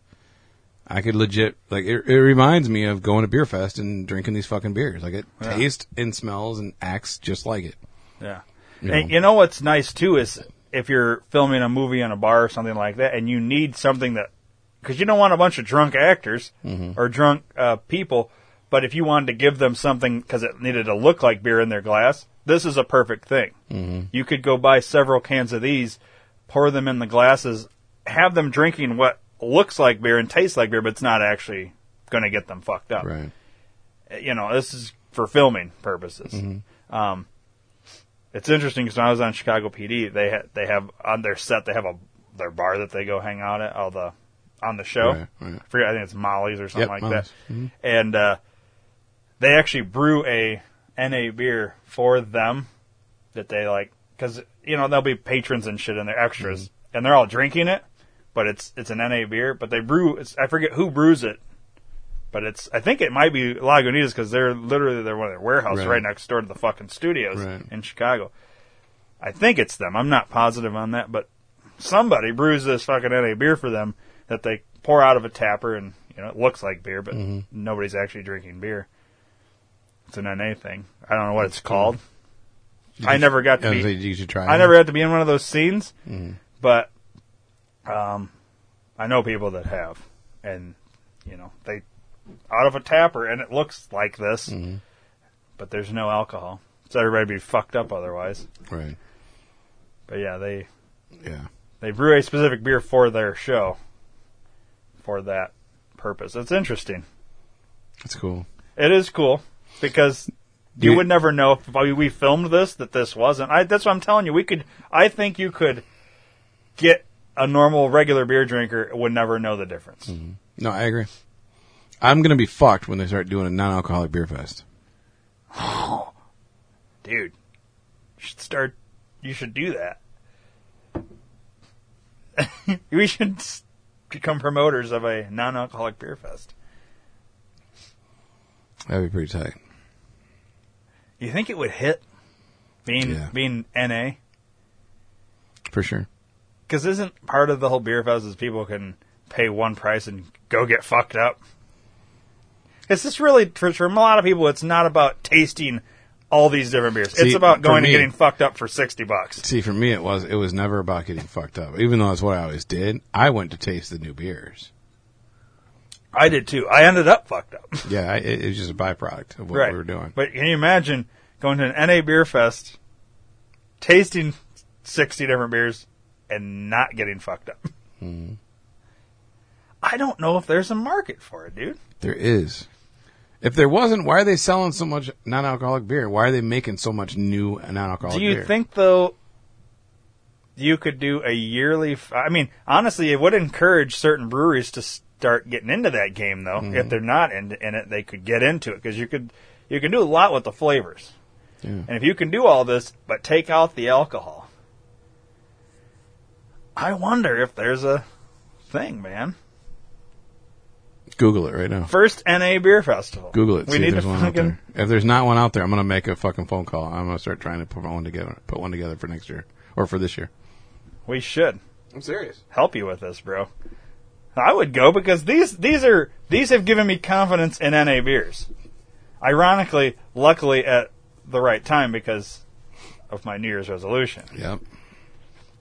[SPEAKER 1] I could legit like it, it reminds me of going to beer fest and drinking these fucking beers. Like it
[SPEAKER 2] Yeah.
[SPEAKER 1] tastes and smells and acts just like it.
[SPEAKER 2] Yeah.
[SPEAKER 1] You
[SPEAKER 2] And
[SPEAKER 1] know.
[SPEAKER 2] you know what's nice too is if you're filming a movie in a bar or something like that, and you need something that because you don't want a bunch of drunk actors or drunk uh, people, but if you wanted to give them something because it needed to look like beer in their glass, this is a perfect thing. Mm-hmm. You could go buy several cans of these, pour them in the glasses, have them drinking what looks like beer and tastes like beer, but it's not actually going to get them fucked up
[SPEAKER 1] Right.
[SPEAKER 2] you know, this is for filming purposes.
[SPEAKER 1] Mm-hmm.
[SPEAKER 2] Um, it's interesting because when I was on Chicago PD, they ha- they have on their set they have a their bar that they go hang out at all the on the show.
[SPEAKER 1] Right, right.
[SPEAKER 2] I forget, I think it's Molly's or something
[SPEAKER 1] Yep,
[SPEAKER 2] like
[SPEAKER 1] Molly's. Mm-hmm.
[SPEAKER 2] that. And uh, they actually brew a NA beer for them that they like because you know there'll be patrons and shit and they're extras
[SPEAKER 1] Mm-hmm.
[SPEAKER 2] and they're all drinking it, but it's it's an NA beer. But they brew. It's, I forget who brews it, but it's I think it might be Lagunitas because they're literally they're one of their warehouse
[SPEAKER 1] Right.
[SPEAKER 2] right. next door to the fucking studios
[SPEAKER 1] Right.
[SPEAKER 2] in Chicago. I think it's them. I'm not positive on that, but somebody brews this fucking NA beer for them that they pour out of a tapper and you know it looks like beer, but
[SPEAKER 1] Mm-hmm.
[SPEAKER 2] nobody's actually drinking beer. It's an NA thing. I don't know what it's called. I never got to be.
[SPEAKER 1] you try.
[SPEAKER 2] I never had to be in one of those scenes,
[SPEAKER 1] Mm-hmm.
[SPEAKER 2] but um, I know people that have, and you know they out of a tapper, and it looks like this,
[SPEAKER 1] Mm-hmm.
[SPEAKER 2] but there's no alcohol, so everybody be fucked up otherwise.
[SPEAKER 1] Right.
[SPEAKER 2] But yeah, they
[SPEAKER 1] Yeah.
[SPEAKER 2] they brew a specific beer for their show for that purpose. It's interesting.
[SPEAKER 1] That's cool.
[SPEAKER 2] It is cool because you
[SPEAKER 1] you-
[SPEAKER 2] would never know if we- we filmed this that this wasn't. I, that's what I'm telling you. We could. I think you could get a normal regular beer drinker would never know the difference. Mm-hmm.
[SPEAKER 1] No, I agree. I'm gonna be fucked when they start doing a non-alcoholic beer fest. (sighs)
[SPEAKER 2] Dude, you should start. You should do that. (laughs) we should become promoters of a non-alcoholic beer fest.
[SPEAKER 1] That'd be pretty tight.
[SPEAKER 2] You think it would hit being
[SPEAKER 1] Yeah.
[SPEAKER 2] being NA?
[SPEAKER 1] For sure.
[SPEAKER 2] Because isn't part of the whole beer fest is people can pay one price and go get fucked up? It's just really for, for a lot of people, it's not about tasting all these different beers.
[SPEAKER 1] See,
[SPEAKER 2] it's about going
[SPEAKER 1] me-
[SPEAKER 2] and getting fucked up for sixty bucks.
[SPEAKER 1] See, for me, it was it was never about getting fucked up. Even though that's what I always did, I went to taste the new beers.
[SPEAKER 2] I did too. I ended up fucked up. (laughs)
[SPEAKER 1] Yeah, I, it, it was just a byproduct of what
[SPEAKER 2] right.
[SPEAKER 1] we were doing.
[SPEAKER 2] But can you imagine going to an NA beer fest, tasting sixty different beers, and not getting fucked up?
[SPEAKER 1] Mm-hmm.
[SPEAKER 2] I don't know if there's a market for it, dude.
[SPEAKER 1] There is. If there wasn't, why are they selling so much non-alcoholic beer? Why are they making so much new non-alcoholic beer?
[SPEAKER 2] Do you
[SPEAKER 1] beer?
[SPEAKER 2] think though you could do a yearly? F- I mean, honestly, it would encourage certain breweries to start getting into that game, though.
[SPEAKER 1] Mm-hmm.
[SPEAKER 2] If they're not in, in it, they could get into it because you could you can do a lot with the flavors.
[SPEAKER 1] Yeah.
[SPEAKER 2] And if you can do all this, but take out the alcohol, I wonder if there's a thing, man.
[SPEAKER 1] Google it right now.
[SPEAKER 2] First NA beer festival.
[SPEAKER 1] Google it.
[SPEAKER 2] We
[SPEAKER 1] see
[SPEAKER 2] need
[SPEAKER 1] if there's
[SPEAKER 2] to fucking.
[SPEAKER 1] there. If there's not one out there, I'm gonna make a fucking phone call. I'm gonna start trying to put one together. Put one together for next year or for this year.
[SPEAKER 2] We should.
[SPEAKER 1] I'm serious.
[SPEAKER 2] help you with this, bro. I would go because these these are these have given me confidence in NA beers. Ironically, luckily at the right time because of my New Year's resolution.
[SPEAKER 1] Yep.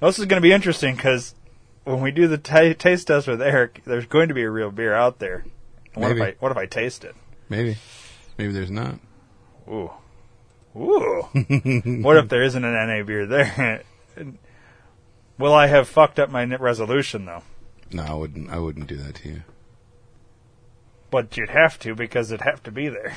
[SPEAKER 2] This is going to be interesting because when we do the ta taste test with Eric, there's going to be a real beer out there. What if I what if I taste it?
[SPEAKER 1] Maybe. Maybe there's not.
[SPEAKER 2] Ooh, ooh. (laughs) what if there isn't an NA beer there? (laughs) Will I have fucked up my resolution though?
[SPEAKER 1] No, I wouldn't. I wouldn't do that to you.
[SPEAKER 2] But you'd have to because it'd have to be there.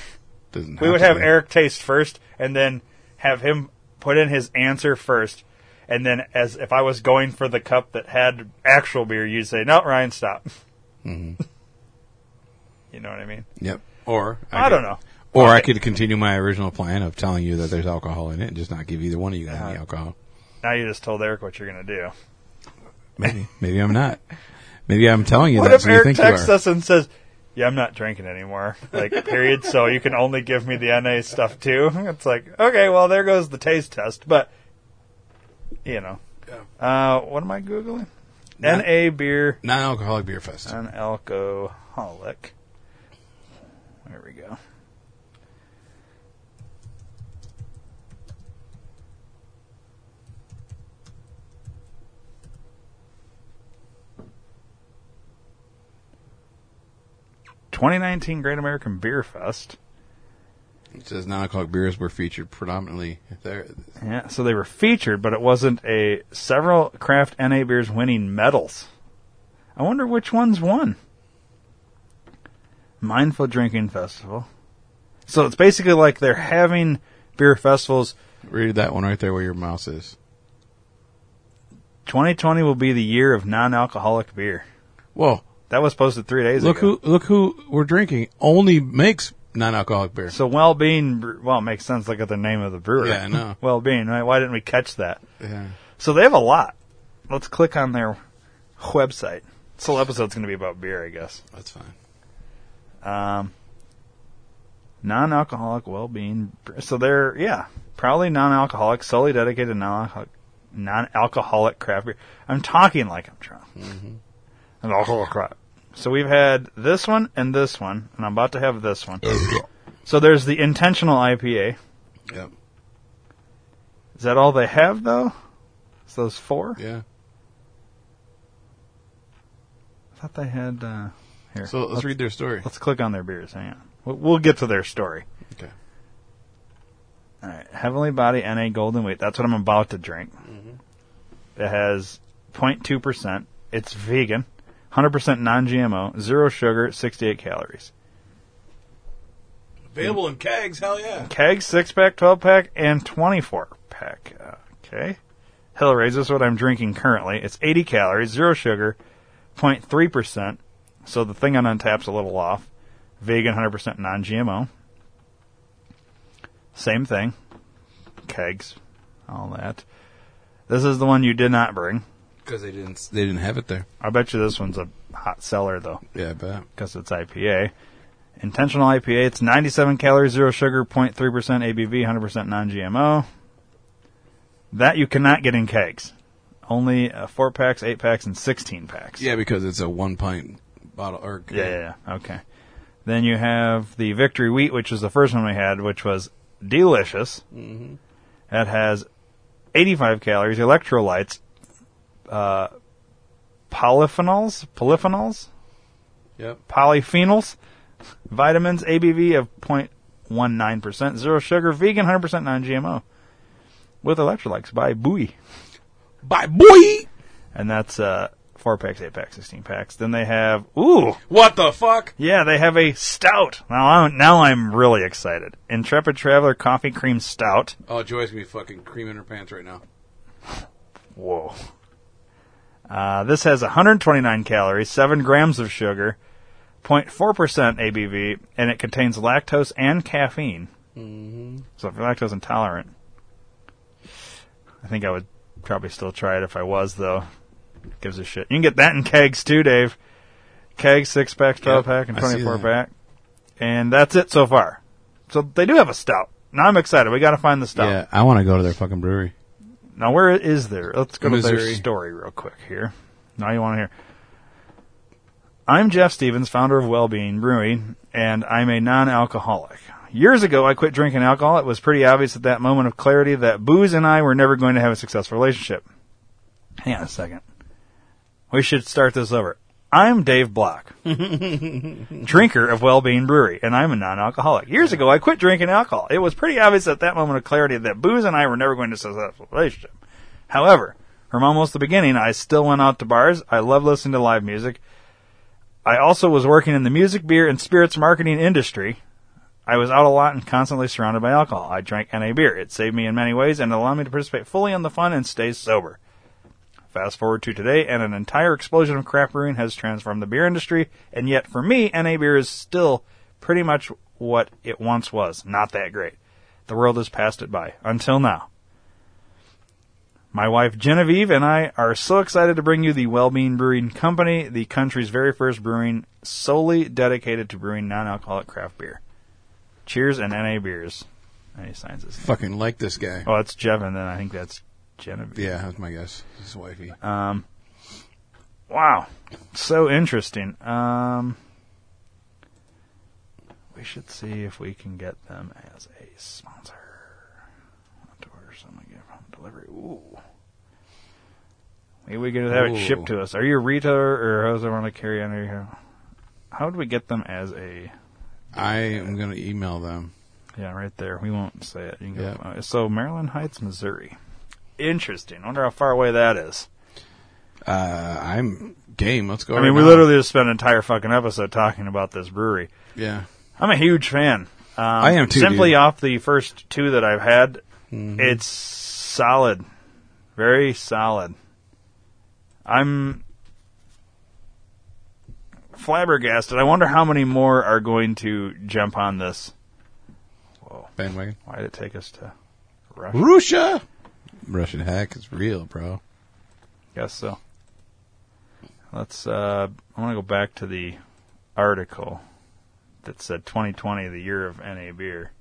[SPEAKER 1] Doesn't.
[SPEAKER 2] We would have
[SPEAKER 1] be.
[SPEAKER 2] Eric taste first, and then have him put in his answer first, and then as if I was going for the cup that had actual beer, you'd say, "No, Ryan, stop."
[SPEAKER 1] Mm-hmm. (laughs)
[SPEAKER 2] you know what I mean?
[SPEAKER 1] Yep. Or
[SPEAKER 2] I,
[SPEAKER 1] could-
[SPEAKER 2] don't know.
[SPEAKER 1] Or I could continue my original plan of telling you that there's alcohol in it and just not give either one of you guys any alcohol.
[SPEAKER 2] Now you just told Eric what you're going to do.
[SPEAKER 1] Maybe. Maybe I'm not. Maybe I'm telling you
[SPEAKER 2] What
[SPEAKER 1] that
[SPEAKER 2] if
[SPEAKER 1] so you
[SPEAKER 2] Eric
[SPEAKER 1] think
[SPEAKER 2] texts us and says, "Yeah, I'm not drinking anymore." Like, period. so you can only give me the NA stuff too. (laughs) It's like, okay, well, there goes the taste test. But you know, uh, what am I googling?
[SPEAKER 1] Not-
[SPEAKER 2] NA beer.
[SPEAKER 1] Non-alcoholic beer fest.
[SPEAKER 2] Non-alcoholic. There we go. Twenty nineteen Great American Beer Fest.
[SPEAKER 1] It says non-alcoholic beers were featured predominantly there.
[SPEAKER 2] Yeah, so they were featured, but it wasn't a several craft NA beers winning medals. I wonder which ones won. Mindful Drinking Festival. So it's basically like they're having beer festivals.
[SPEAKER 1] Read that one right there where your mouse is.
[SPEAKER 2] 2020 will be the year of non-alcoholic beer.
[SPEAKER 1] Whoa!
[SPEAKER 2] That was posted three days
[SPEAKER 1] Look
[SPEAKER 2] ago.
[SPEAKER 1] who look who we're drinking. Only makes non-alcoholic beer.
[SPEAKER 2] So Well-Being, Bre- well, it makes sense. Look at the name of the brewery.
[SPEAKER 1] Yeah, I know. (laughs)
[SPEAKER 2] Well-Being, right? Why didn't we catch that?
[SPEAKER 1] Yeah.
[SPEAKER 2] So they have a lot. Let's click on their website. This whole episode's going to be about beer, I guess.
[SPEAKER 1] That's fine.
[SPEAKER 2] Um, non-alcoholic well-being. So they're yeah, probably non-alcoholic, solely dedicated to non-alcoholic, non-alcoholic craft beer. I'm talking like I'm drunk. Mm-hmm. Alcoholic crap. So we've had this one and this one, and I'm about to have this one. so there's the intentional IPA.
[SPEAKER 1] Yep.
[SPEAKER 2] Is that all they have though? Is those four?
[SPEAKER 1] Yeah.
[SPEAKER 2] I thought they had. Uh, here,
[SPEAKER 1] So let's, read their story.
[SPEAKER 2] Let's click on their beers. Hang on. We'll, we'll get to their story.
[SPEAKER 1] Okay.
[SPEAKER 2] All right, Heavenly Body NA Golden Wheat. That's what I'm about to drink. It has 0.2 percent. It's vegan, 100 percent non-GMO, zero sugar, 68 calories.
[SPEAKER 1] Available in kegs. Hell yeah.
[SPEAKER 2] Kegs, six pack, 12 pack, and 24 pack. Okay. Hellraiser is what I'm drinking currently. It's 80 calories, zero sugar, 0.3 percent. So the thing on Untappd's a little off. Vegan, 100% non-GMO. Same thing. Kegs, all that. This is the one you did not bring.
[SPEAKER 1] Because they didn't they didn't have it there.
[SPEAKER 2] I bet you this one's a hot seller though,
[SPEAKER 1] Yeah, I bet.
[SPEAKER 2] because it's IPA. Intentional IPA. It's 97 calories, zero sugar, 0.3% ABV, 100% non-GMO. That you cannot get in kegs. Only uh, four packs, eight packs, and 16 packs.
[SPEAKER 1] Yeah, because it's a one pint bottle or.
[SPEAKER 2] Yeah, yeah, yeah. Okay. Then you have the Victory Wheat, which was the first one we had, which was delicious. It has 85 calories, electrolytes, uh, polyphenols, polyphenols,
[SPEAKER 1] Yep.
[SPEAKER 2] polyphenols, vitamins, ABV of 0.19%, zero sugar, vegan, 100% non-GMO, with electrolytes by Bowie.
[SPEAKER 1] Bye, boy.
[SPEAKER 2] And that's uh, 4 packs, 8 packs, 16 packs. Then they have, ooh,
[SPEAKER 1] What the fuck?
[SPEAKER 2] yeah, they have a stout. Now I'm, now I'm really excited. Intrepid Traveler Coffee Cream Stout.
[SPEAKER 1] Oh, Joy's gonna be fucking creaming her pants right now.
[SPEAKER 2] Whoa. Uh, this has 129 calories, 7 grams of sugar, 0.4% ABV, and it contains lactose and caffeine. Mm-hmm. So if you're lactose intolerant, I think I would probably still try it if I was, though. Gives a shit. You can get that in kegs too, Dave. Kegs, 6 packs, 12
[SPEAKER 1] Yep,
[SPEAKER 2] pack, and 24
[SPEAKER 1] that.
[SPEAKER 2] pack. And that's it so far. So they do have a stout. Now I'm excited. We gotta find the stout.
[SPEAKER 1] Yeah, I want to go to their fucking brewery.
[SPEAKER 2] Now, where is there? Let's go to their story real quick here. Now you want to hear. I'm Jeff Stevens, founder of Wellbeing Brewing, and I'm a non-alcoholic. Years ago, I quit drinking alcohol. It was pretty obvious at that moment of clarity that booze and I were never going to have a successful relationship. Hang on a second. We should start this over. I'm Dave Block, (laughs) drinker of Wellbeing Brewery, and I'm a non-alcoholic. Years ago, I quit drinking alcohol. It was pretty obvious at that moment of clarity that booze and I were never going to successful relationship. However, from almost the beginning, I still went out to bars. I love listening to live music. I also was working in the music, beer, and spirits marketing industry. I was out a lot and constantly surrounded by alcohol. I drank NA beer. It saved me in many ways and allowed me to participate fully in the fun and stay sober. Fast forward to today, and an entire explosion of craft brewing has transformed the beer industry, and yet for me, NA beer is still pretty much what it once was. Not that great. The world has passed it by. Until now. My wife Genevieve and I are so excited to bring you the Wellbeing Brewing Company, the country's very first brewing solely dedicated to brewing non-alcoholic craft beer. Cheers and NA beers. And he signs this.
[SPEAKER 1] Fucking like this guy.
[SPEAKER 2] Oh, that's and then I think that's Genevieve.
[SPEAKER 1] Yeah, that's my guess. His wifey.
[SPEAKER 2] Um, wow, so interesting. Um, we should see if we can get them as a sponsor. Want to order some again from delivery. Ooh. Maybe we could have it shipped to us. Are you a retailer or how does it want to carry under here? How would we get them as a?
[SPEAKER 1] I am gonna email them.
[SPEAKER 2] Yeah, right there. We won't say it. You can go, uh, so Maryland Heights, Missouri. Interesting. Wonder how far away that is.
[SPEAKER 1] Uh, I'm game. Let's go.
[SPEAKER 2] I mean,
[SPEAKER 1] right
[SPEAKER 2] we
[SPEAKER 1] now.
[SPEAKER 2] literally just spent an entire fucking episode talking about this brewery.
[SPEAKER 1] Yeah.
[SPEAKER 2] I'm a huge fan. Um,
[SPEAKER 1] I am too,
[SPEAKER 2] Simply
[SPEAKER 1] dude.
[SPEAKER 2] off the first two that I've had,
[SPEAKER 1] Mm-hmm.
[SPEAKER 2] it's solid, very solid. I'm flabbergasted. I wonder how many more are going to jump on this. Whoa.
[SPEAKER 1] Bandwagon.
[SPEAKER 2] Why did it take us to Russia?
[SPEAKER 1] Russia. Russian hack is real, bro.
[SPEAKER 2] Guess so. Let's. Uh, I want to go back to the article that said 2020, the year of NA beer.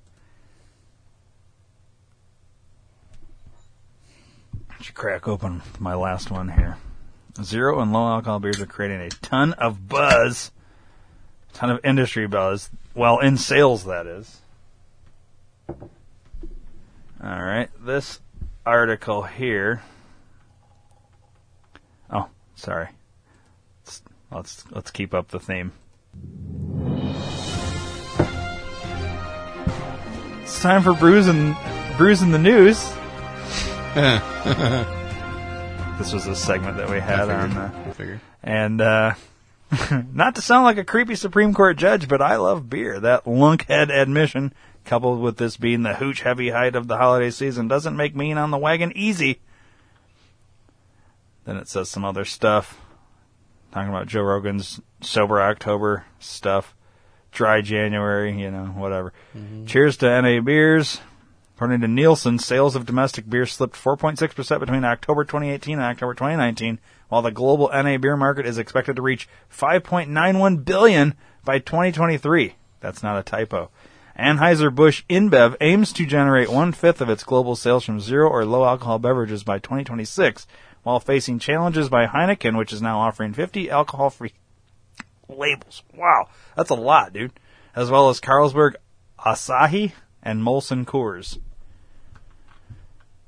[SPEAKER 2] Should crack open my last one here. Zero and low alcohol beers are creating a ton of buzz, ton of industry buzz. Well, in sales, that is. All right, this article here. Oh, sorry. Let's let's, let's keep up the theme. It's time for bruising bruising the news. (laughs) this was a segment that we had
[SPEAKER 1] I
[SPEAKER 2] on,
[SPEAKER 1] figured.
[SPEAKER 2] uh,
[SPEAKER 1] figured.
[SPEAKER 2] and uh, (laughs) not to sound like a creepy Supreme Court judge, but I love beer. That lunkhead admission, coupled with this being the hooch heavy height of the holiday season, doesn't make mean on the wagon easy. Then it says some other stuff, talking about Joe Rogan's sober October stuff, dry January, you know, whatever. Mm-hmm. Cheers to NA beers. According to Nielsen, sales of domestic beer slipped 4.6% between October 2018 and October 2019, while the global NA beer market is expected to reach 5.91 billion by 2023. That's not a typo. Anheuser-Busch InBev aims to generate one-fifth of its global sales from zero or low alcohol beverages by 2026, while facing challenges by Heineken, which is now offering 50 alcohol-free labels. Wow, that's a lot, dude. As well as Carlsberg Asahi and Molson Coors.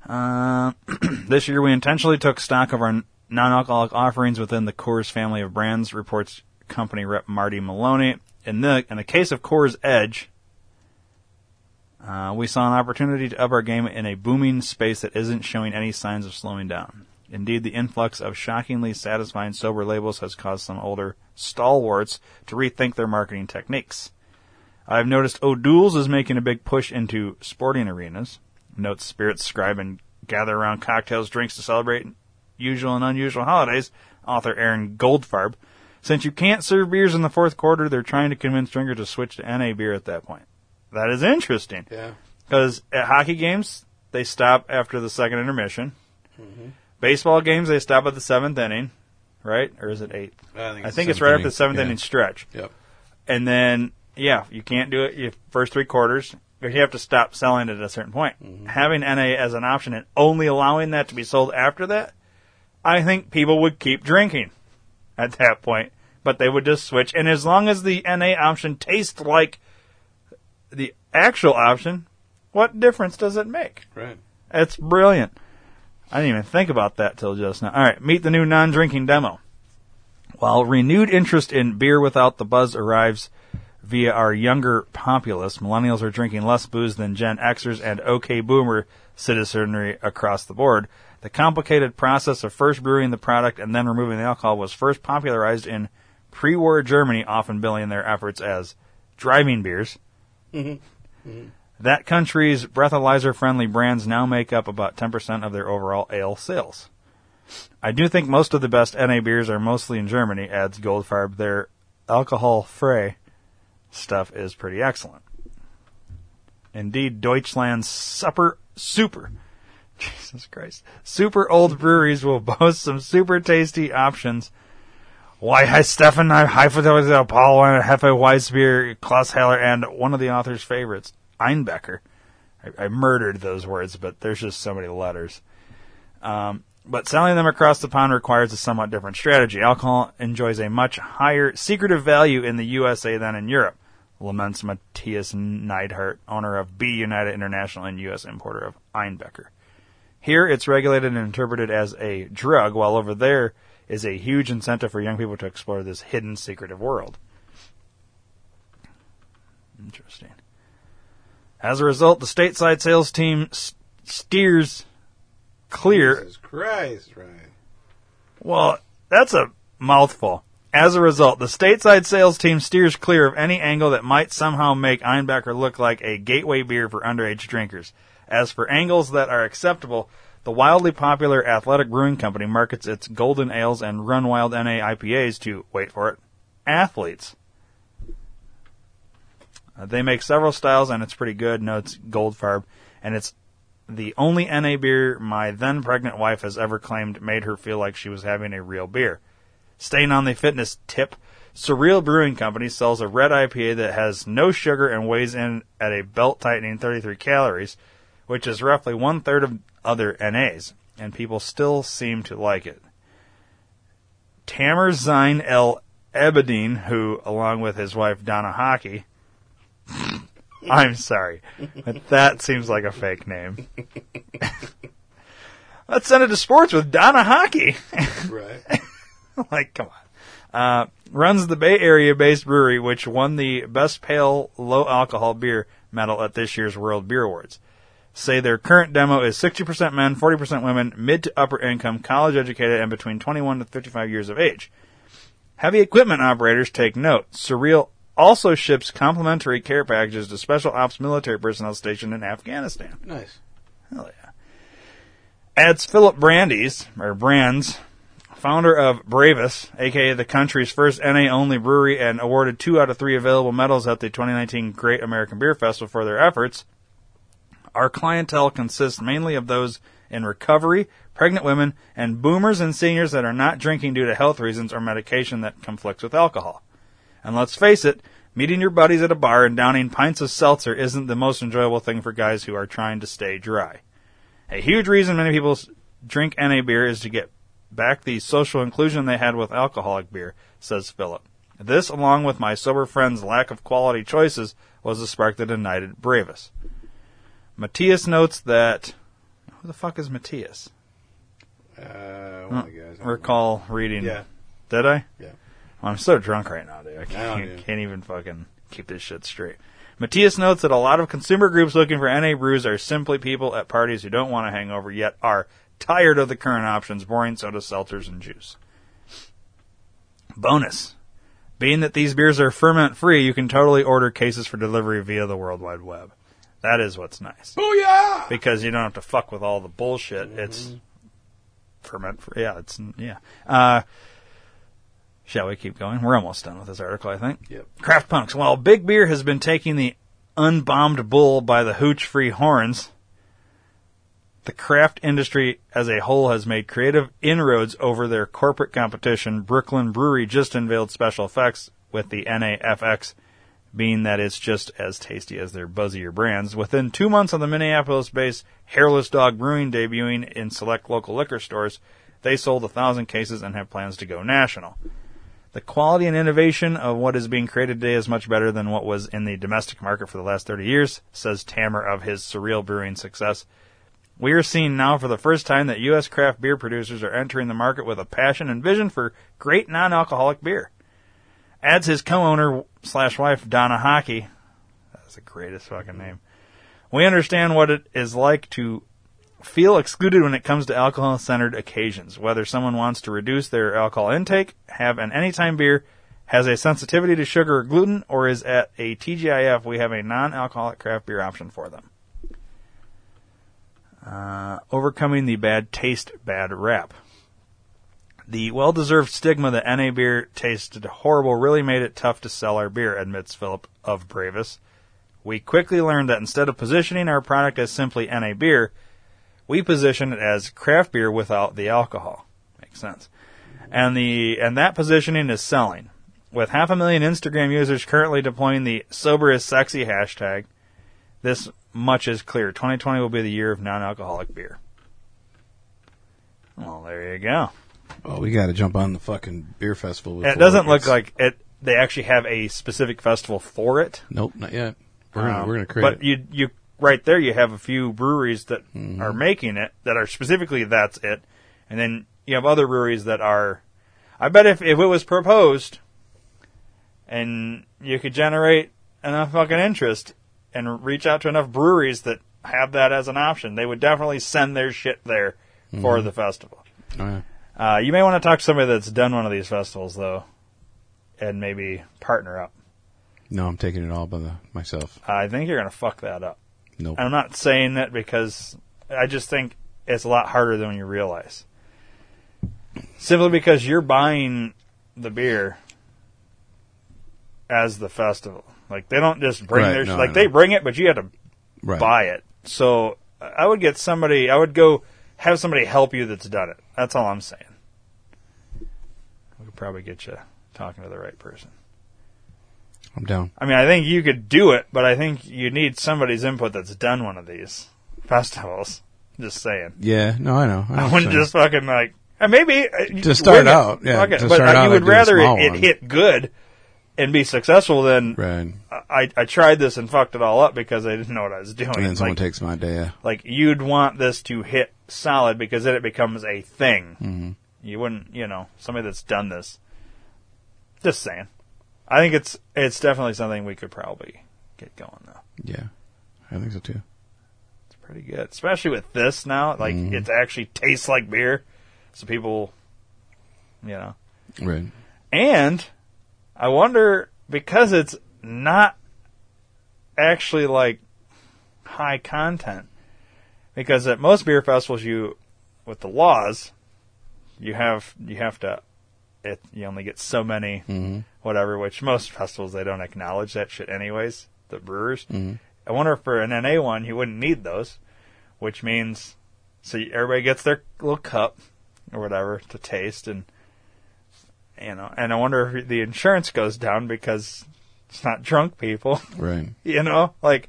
[SPEAKER 2] Uh, (clears throat) this year, we intentionally took stock of our non-alcoholic offerings within the Coors family of brands, reports company rep Marty Maloney. In the in the case of Coors Edge, uh, we saw an opportunity to up our game in a booming space that isn't showing any signs of slowing down. Indeed, the influx of shockingly satisfying sober labels has caused some older stalwarts to rethink their marketing techniques. I've noticed O'Doul's is making a big push into sporting arenas. Notes spirits scribe and gather around cocktails, drinks to celebrate usual and unusual holidays. Author Aaron Goldfarb. Since you can't serve beers in the fourth quarter, they're trying to convince drinkers to switch to NA beer at that point. That is interesting.
[SPEAKER 1] Yeah.
[SPEAKER 2] Because at hockey games, they stop after the second intermission. Baseball games, they stop at the seventh inning, right? Or is it eighth? I think it's right after the seventh inning stretch.
[SPEAKER 1] Yep.
[SPEAKER 2] And then, yeah, you can't do it your first three quarters. You have to stop selling it at a certain point. Mm-hmm. Having NA as an option and only allowing that to be sold after that, I think people would keep drinking at that point, but they would just switch. And as long as the NA option tastes like the actual option, what difference does it make?
[SPEAKER 1] Right.
[SPEAKER 2] It's brilliant. I didn't even think about that till just now. All right, meet the new non-drinking demo. While renewed interest in beer without the buzz arrives via our younger populace, millennials are drinking less booze than Gen Xers and OK Boomer citizenry across the board. The complicated process of first brewing the product and then removing the alcohol was first popularized in pre-war Germany, often billing their efforts as driving beers. Mm-hmm. That country's breathalyzer friendly brands now make up about 10% of their overall ale sales. I do think most of the best NA beers are mostly in Germany, adds Goldfarb. Their alcohol free stuff is pretty excellent. Indeed, Deutschland's super, super, (laughs) Jesus Christ, super old breweries will (laughs) boast some super tasty options. Why, hi, Stefan, I Heifeldorf, Apollo, and Hefe Weissbier, Klaus Heller, and one of the author's favorites, Einbecker. I, I murdered those words, but there's just so many letters. Um, but selling them across the pond requires a somewhat different strategy. Alcohol enjoys a much higher secretive value in the USA than in Europe, laments Matthias Neidhart, owner of B United International and U.S. importer of Einbecker. Here, it's regulated and interpreted as a drug, while over there is a huge incentive for young people to explore this hidden, secretive world. Interesting. As a result, the stateside sales team s- steers clear
[SPEAKER 1] Jesus Christ, right.
[SPEAKER 2] well, that's a mouthful. As a result, the stateside sales team steers clear of any angle that might somehow make Einbecker look like a gateway beer for underage drinkers. As for angles that are acceptable, the wildly popular Athletic Brewing Company markets its Golden Ales and Run Wild NA IPAs to, wait for it, athletes. Uh, they make several styles and it's pretty good, notes Goldfarb, and it's the only NA beer my then pregnant wife has ever claimed made her feel like she was having a real beer. Staying on the fitness tip, Surreal Brewing Company sells a red IPA that has no sugar and weighs in at a belt tightening 33 calories, which is roughly one third of other NAs, and people still seem to like it. Tamer Zain El Ebedine, who, along with his wife Donna Hockey, (laughs) I'm sorry, but that seems like a fake name. (laughs) Let's send it to sports with Donna Hockey.
[SPEAKER 1] Right. (laughs)
[SPEAKER 2] like, come on. Uh, runs the Bay Area based brewery, which won the Best Pale Low Alcohol Beer medal at this year's World Beer Awards. Say their current demo is 60% men, 40% women, mid to upper income, college educated, and between 21 to 55 years of age. Heavy equipment operators take note. Surreal also ships complimentary care packages to special ops military personnel stationed in Afghanistan.
[SPEAKER 1] Nice.
[SPEAKER 2] Hell yeah. Adds Philip Brandes, or Brands, founder of Bravus, aka the country's first NA only brewery, and awarded two out of three available medals at the 2019 Great American Beer Festival for their efforts. Our clientele consists mainly of those in recovery, pregnant women, and boomers and seniors that are not drinking due to health reasons or medication that conflicts with alcohol. And let's face it, meeting your buddies at a bar and downing pints of seltzer isn't the most enjoyable thing for guys who are trying to stay dry. A huge reason many people drink NA beer is to get back the social inclusion they had with alcoholic beer, says Philip. This, along with my sober friend's lack of quality choices, was the spark that ignited Bravus. Matthias notes that who the fuck is Matthias?
[SPEAKER 1] Uh, one of the guys. I don't.
[SPEAKER 2] Recall reading.
[SPEAKER 1] Yeah.
[SPEAKER 2] Did I?
[SPEAKER 1] Yeah.
[SPEAKER 2] Well, I'm so drunk right now, dude. I can't, can't even fucking keep this shit straight. Matthias notes that a lot of consumer groups looking for NA brews are simply people at parties who don't want a hangover yet are tired of the current options, boring soda, seltzers, and juice. Bonus. Being that these beers are ferment free, you can totally order cases for delivery via the World Wide Web. That is what's nice.
[SPEAKER 1] Oh yeah.
[SPEAKER 2] Because you don't have to fuck with all the bullshit. It's ferment free. Yeah, it's, yeah. Uh, shall we keep going? We're almost done with this article, I think.
[SPEAKER 1] Yep.
[SPEAKER 2] Craft Punks. While Big Beer has been taking the unbombed bull by the hooch free horns, the craft industry as a whole has made creative inroads over their corporate competition. Brooklyn Brewery just unveiled special effects with the NAFX, being that it's just as tasty as their buzzier brands. Within two months of the Minneapolis based Hairless Dog Brewing debuting in select local liquor stores, they sold a thousand cases and have plans to go national. The quality and innovation of what is being created today is much better than what was in the domestic market for the last 30 years, says Tamer of his Surreal Brewing success. We are seeing now for the first time that U.S. craft beer producers are entering the market with a passion and vision for great non-alcoholic beer. Adds his co-owner slash wife Donna Hockey. That's the greatest fucking name. We understand what it is like to feel excluded when it comes to alcohol centered occasions. Whether someone wants to reduce their alcohol intake, have an anytime beer, has a sensitivity to sugar or gluten, or is at a TGIF, we have a non alcoholic craft beer option for them. Uh, overcoming the bad taste, bad rap. The well deserved stigma that NA beer tasted horrible really made it tough to sell our beer, admits Philip of Bravus. We quickly learned that instead of positioning our product as simply NA beer, we position it as craft beer without the alcohol. Makes sense. And the and that positioning is selling. With half a million Instagram users currently deploying the sober is sexy hashtag, this much is clear. 2020 will be the year of non-alcoholic beer. Well, there you go.
[SPEAKER 1] Well, we got to jump on the fucking beer festival.
[SPEAKER 2] And it doesn't look like it. They actually have a specific festival for it.
[SPEAKER 1] Nope, not yet. We're gonna
[SPEAKER 2] Um,
[SPEAKER 1] we're gonna create.
[SPEAKER 2] But
[SPEAKER 1] it.
[SPEAKER 2] you you right there you have a few breweries that
[SPEAKER 1] Mm-hmm.
[SPEAKER 2] are making it that are specifically that's it, and then you have other breweries that are. I bet if if it was proposed, and you could generate enough fucking interest and reach out to enough breweries that have that as an option, they would definitely send their shit there for
[SPEAKER 1] Mm-hmm.
[SPEAKER 2] the festival.
[SPEAKER 1] Oh, yeah.
[SPEAKER 2] Uh, you may want to talk to somebody that's done one of these festivals though, and maybe partner up.
[SPEAKER 1] No, I'm taking it all by the myself.
[SPEAKER 2] I think you're gonna fuck that up.
[SPEAKER 1] Nope.
[SPEAKER 2] I'm not saying that because I just think it's a lot harder than you realize. Simply because you're buying the beer as the festival. Like they don't just bring
[SPEAKER 1] Right,
[SPEAKER 2] their
[SPEAKER 1] no,
[SPEAKER 2] like they bring it, but you have to
[SPEAKER 1] Right.
[SPEAKER 2] buy it. So I would get somebody. I would go have somebody help you that's done it. That's all I'm saying. We could probably get you talking to the right person.
[SPEAKER 1] I'm down.
[SPEAKER 2] I mean, I think you could do it, but I think you need somebody's input that's done one of these festivals. Just saying.
[SPEAKER 1] Yeah. No, I know. I, know
[SPEAKER 2] I wouldn't just fucking like uh, maybe uh,
[SPEAKER 1] To start out, yeah,
[SPEAKER 2] it.
[SPEAKER 1] to
[SPEAKER 2] but
[SPEAKER 1] start
[SPEAKER 2] uh,
[SPEAKER 1] out,
[SPEAKER 2] you
[SPEAKER 1] I'd
[SPEAKER 2] would rather
[SPEAKER 1] small
[SPEAKER 2] it, it hit good and be successful
[SPEAKER 1] then right.
[SPEAKER 2] I I tried this and fucked it all up because I didn't know what I was doing.
[SPEAKER 1] And then someone
[SPEAKER 2] like,
[SPEAKER 1] takes my day.
[SPEAKER 2] Like you'd want this to hit solid because then it becomes a thing.
[SPEAKER 1] Mm-hmm.
[SPEAKER 2] You wouldn't, you know, somebody that's done this. Just saying. I think it's it's definitely something we could probably get going though.
[SPEAKER 1] Yeah. I think so too.
[SPEAKER 2] It's pretty good, especially with this now. Like
[SPEAKER 1] Mhm.
[SPEAKER 2] it actually tastes like beer, so people, you know.
[SPEAKER 1] Right.
[SPEAKER 2] And I wonder because it's not actually like high content. Because at most beer festivals, you with the laws, you have you have to it you only get so many
[SPEAKER 1] Mm-hmm.
[SPEAKER 2] whatever. Which most festivals they don't acknowledge that shit anyways. The brewers.
[SPEAKER 1] Mhm.
[SPEAKER 2] I wonder if for an NA one you wouldn't need those, which means so everybody gets their little cup or whatever to taste and you know, and I wonder if the insurance goes down because it's not drunk people,
[SPEAKER 1] Right. (laughs)
[SPEAKER 2] you know, like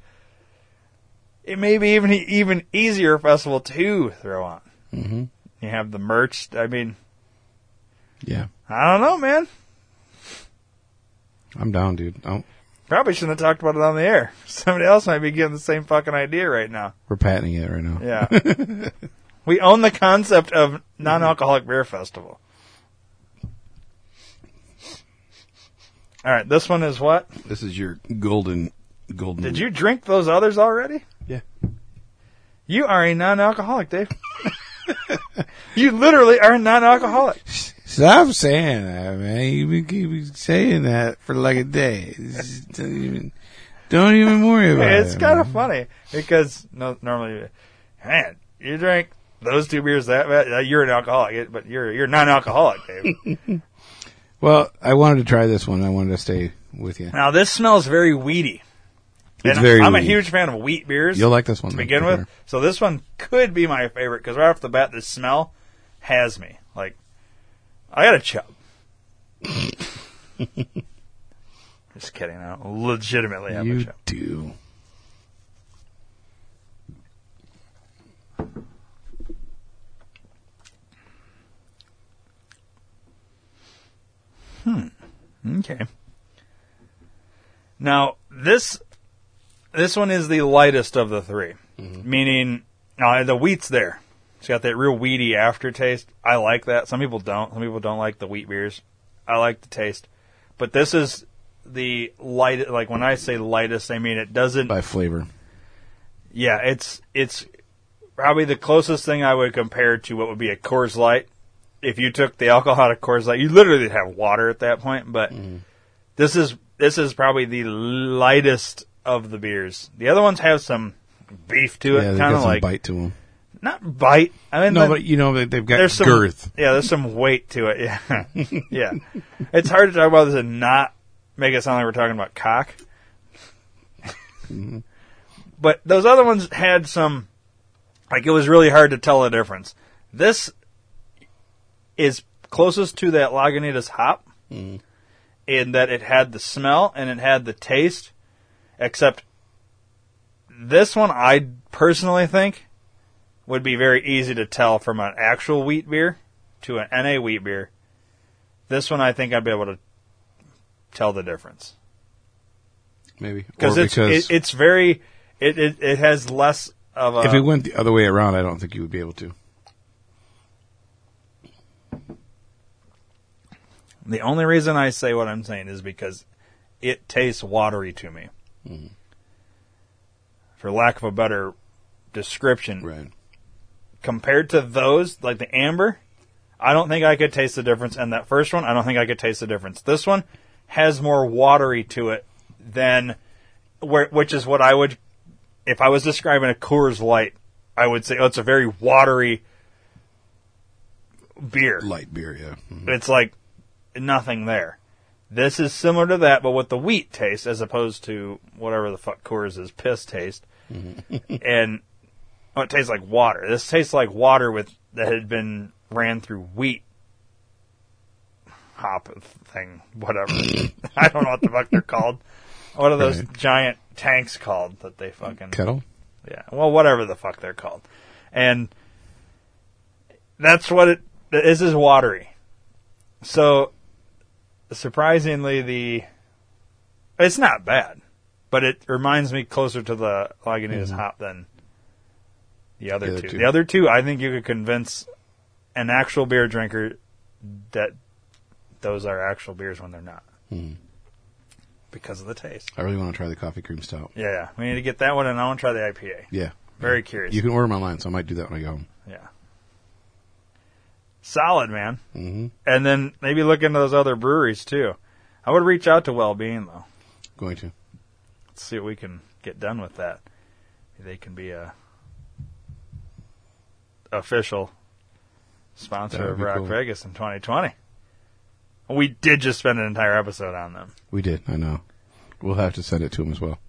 [SPEAKER 2] it may be even even easier festival to throw on.
[SPEAKER 1] Mm-hmm.
[SPEAKER 2] You have the merch. I mean,
[SPEAKER 1] Yeah.
[SPEAKER 2] I don't know, man.
[SPEAKER 1] I'm down, dude.
[SPEAKER 2] Probably shouldn't have talked about it on the air. (laughs) Somebody else might be getting the same fucking idea right now.
[SPEAKER 1] We're patenting it right now.
[SPEAKER 2] Yeah. (laughs) we own the concept of non-alcoholic beer festival. All right, this one is what?
[SPEAKER 1] This is your golden, golden.
[SPEAKER 2] Did you drink those others already?
[SPEAKER 1] Yeah.
[SPEAKER 2] You are a non-alcoholic, Dave. (laughs) you literally are a non-alcoholic.
[SPEAKER 1] Stop saying that, man. You've been keep saying that for like a day. Don't even, don't even worry about it.
[SPEAKER 2] It's kind of funny because no, normally, man, you drink those two beers that bad, you're an alcoholic, but you're you're non-alcoholic, Dave. (laughs)
[SPEAKER 1] Well, I wanted to try this one. I wanted to stay with you.
[SPEAKER 2] now this smells very weedy.
[SPEAKER 1] It's
[SPEAKER 2] And
[SPEAKER 1] very
[SPEAKER 2] I'm a huge fan of wheat beers.
[SPEAKER 1] You'll like this one
[SPEAKER 2] to begin with.
[SPEAKER 1] sure.
[SPEAKER 2] So this one could be my favorite because right off the bat, the smell has me. Like, I got a chub. (laughs) Just kidding. I don't legitimately have a
[SPEAKER 1] You
[SPEAKER 2] chub.
[SPEAKER 1] do. Hmm.
[SPEAKER 2] Okay. Now this this one is the lightest of the 3 mm-hmm. meaning now the wheat's there. It's got that real weedy aftertaste. I like that. Some people don't. Some people don't like the wheat beers. I like the taste, but this is the light. Like when I say lightest, I mean it doesn't.
[SPEAKER 1] By flavor.
[SPEAKER 2] Yeah, it's it's probably the closest thing I would compare to what would be a Coors Light. If you took the alcohol out Coors Light, you literally have water at that point. But mm-hmm. this is this is probably the lightest of the beers. The other ones have some beef to it, kind of like
[SPEAKER 1] bite to them.
[SPEAKER 2] not bite. I mean,
[SPEAKER 1] No,
[SPEAKER 2] the-
[SPEAKER 1] but you know they- they've got
[SPEAKER 2] there's some
[SPEAKER 1] girth.
[SPEAKER 2] Yeah, there's some weight to it. (laughs) Yeah, (laughs) yeah. It's hard to talk about this and not make it sound like we're talking about cock. Mm-hmm. But those other ones had some, like it was really hard to tell the difference. This is closest to that Lagunitas hop in that it had the smell and it had the taste, except this one I personally think would be very easy to tell from an actual wheat beer to an NA wheat beer. This one I think I'd be able to tell the difference
[SPEAKER 1] Maybe
[SPEAKER 2] because it's it, it's very it, it it has less of a
[SPEAKER 1] if it went the other way around, I don't think you would be able to.
[SPEAKER 2] The only reason I say what I'm saying is because it tastes watery to me. For lack of a better description,
[SPEAKER 1] Right.
[SPEAKER 2] compared to those, like the amber, I don't think I could taste the difference. And that first one, I don't think I could taste the difference. This one has more watery to it than, where, which is what I would, if I was describing a Coors Light, I would say, oh, it's a very watery beer.
[SPEAKER 1] Light beer, yeah. Mhm.
[SPEAKER 2] It's like nothing there. This is similar to that, but with the wheat taste as opposed to whatever the fuck Coors is piss taste. Mm-hmm. (laughs) and oh, it tastes like water. This tastes like water with that had been ran through wheat hop thing, whatever. (laughs) I don't know what the fuck they're called. What are those
[SPEAKER 1] Right.
[SPEAKER 2] giant tanks called that they fucking
[SPEAKER 1] Kettle.
[SPEAKER 2] yeah. Well, whatever the fuck they're called. And that's what it this is watery. So surprisingly the it's not bad, but it reminds me closer to the Lagunitas mm-hmm. hop than the other,
[SPEAKER 1] The other
[SPEAKER 2] two.
[SPEAKER 1] two.
[SPEAKER 2] The other two I think you could convince an actual beer drinker that those are actual beers when they're not. Hmm. Because of the taste.
[SPEAKER 1] I really want to try the coffee cream stout.
[SPEAKER 2] Yeah, yeah. We need to get that one and I want to try the IPA.
[SPEAKER 1] Yeah.
[SPEAKER 2] Very curious.
[SPEAKER 1] You can order them online, so I might do that when I go home.
[SPEAKER 2] Yeah. Solid, man.
[SPEAKER 1] Mm-hmm.
[SPEAKER 2] And then maybe look into those other breweries too. I would reach out to Wellbeing though.
[SPEAKER 1] Going to.
[SPEAKER 2] Let's see what we can get done with that. Maybe they can be a official sponsor of Rock
[SPEAKER 1] cool.
[SPEAKER 2] Vegas in 2020. We did just spend an entire episode on them.
[SPEAKER 1] We did. I know. We'll have to send it to him as well.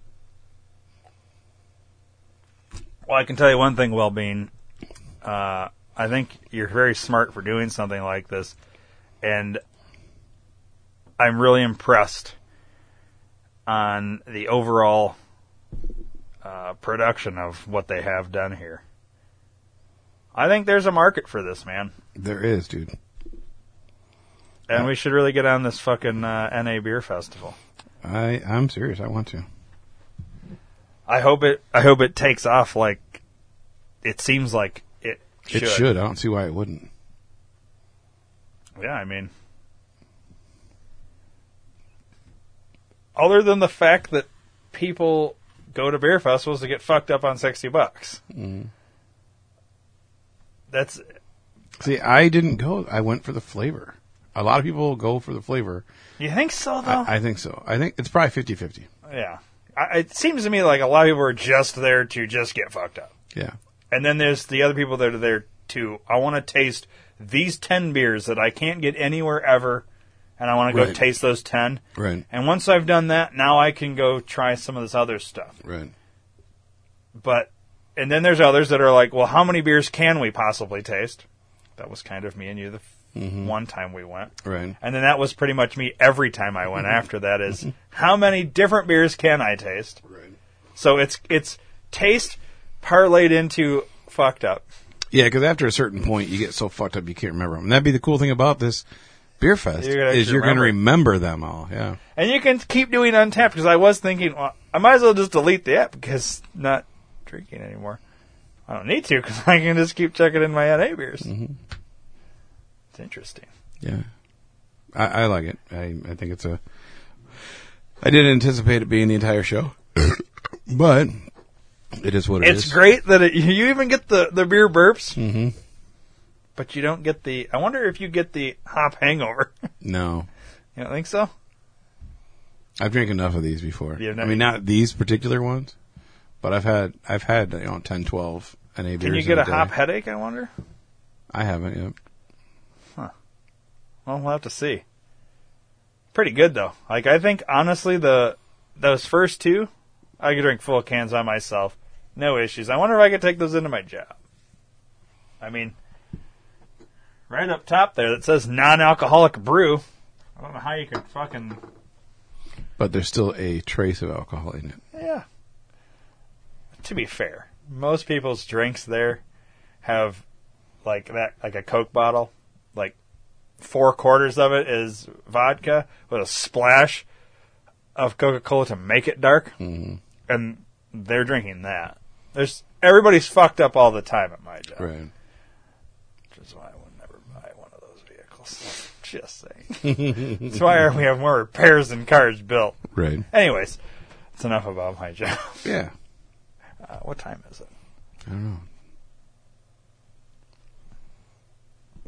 [SPEAKER 2] Well, I can tell you one thing, Wellbeing. Uh, I think you're very smart for doing something like this, and I'm really impressed on the overall uh, production of what they have done here. I think there's a market for this, man,
[SPEAKER 1] There is, dude.
[SPEAKER 2] and we should really get on this fucking uh, NA beer festival.
[SPEAKER 1] I I'm serious. I want to.
[SPEAKER 2] I hope it. I hope it takes off like it seems like it should.
[SPEAKER 1] Should. I don't see why it wouldn't.
[SPEAKER 2] Yeah, I mean, other than the fact that people go to beer festivals to get fucked up on sixty bucks. Mm. That's
[SPEAKER 1] See, I didn't go. I went for the flavor. A lot of people go for the flavor.
[SPEAKER 2] you think so though?
[SPEAKER 1] I, I think so. I think it's probably 50-50.
[SPEAKER 2] yeah, I, it seems to me like a lot of people are just there to just get fucked up.
[SPEAKER 1] Yeah.
[SPEAKER 2] And then there's the other people that are there too. I want to taste these 10 beers that I can't get anywhere ever, and I want to go
[SPEAKER 1] Right.
[SPEAKER 2] taste those 10.
[SPEAKER 1] Right.
[SPEAKER 2] And once I've done that, now I can go try some of this other stuff.
[SPEAKER 1] Right.
[SPEAKER 2] But, and then there's others that are like, well, how many beers can we possibly taste? That was kind of me and you the f mm-hmm. one time we went.
[SPEAKER 1] Right.
[SPEAKER 2] And then that was pretty much me every time I went (laughs) after that is, mm-hmm. how many different beers can I taste?
[SPEAKER 1] Right.
[SPEAKER 2] So it's, it's taste parlayed into fucked up.
[SPEAKER 1] Yeah, because after a certain point, you get so fucked up you can't remember them. And that'd be the cool thing about this beer fest
[SPEAKER 2] You're gonna
[SPEAKER 1] is
[SPEAKER 2] actually
[SPEAKER 1] you're going to
[SPEAKER 2] remember.
[SPEAKER 1] them all. Yeah.
[SPEAKER 2] And you can keep doing Untappd because I was thinking, well, I might as well just delete the app because I'm not drinking anymore. I don't need to because (laughs) I can just keep checking in my NA beers. Mm-hmm. It's interesting.
[SPEAKER 1] Yeah. I, I like it. I, I think it's a. I didn't anticipate it being the entire show, (coughs) but it is what it is.
[SPEAKER 2] It's great that it, (laughs) you even get the, the beer burps, mm-hmm. but you don't get the. I wonder if you get the hop hangover. (laughs)
[SPEAKER 1] No,
[SPEAKER 2] you don't think so?
[SPEAKER 1] I've drank enough of these before.
[SPEAKER 2] Yeah, no,
[SPEAKER 1] I mean, not these particular ones, but I've had I've had you know 10, 12 NA beers.
[SPEAKER 2] Can you get a
[SPEAKER 1] day.
[SPEAKER 2] hop headache? I wonder.
[SPEAKER 1] I haven't yet. Huh.
[SPEAKER 2] Well, we'll have to see. Pretty good though. Like I think honestly the those first two, I could drink full cans by myself, no issues. I wonder if I could take those into my job. I mean, right up top there that says non-alcoholic brew. I don't know how you could fucking
[SPEAKER 1] But there's still a trace of alcohol in it.
[SPEAKER 2] yeah. To be fair, most people's drinks there have like that, like a Coke bottle, like four quarters of it is vodka with a splash of Coca Cola to make it dark, mm-hmm. and they're drinking that. There's everybody's fucked up all the time at my job,
[SPEAKER 1] Right.
[SPEAKER 2] which is why I would never buy one of those vehicles. (laughs) Just saying. That's why we have more repairs than cars built.
[SPEAKER 1] Right.
[SPEAKER 2] Anyways, it's enough about my job. (laughs)
[SPEAKER 1] Yeah.
[SPEAKER 2] Uh, what time is it?
[SPEAKER 1] I don't know.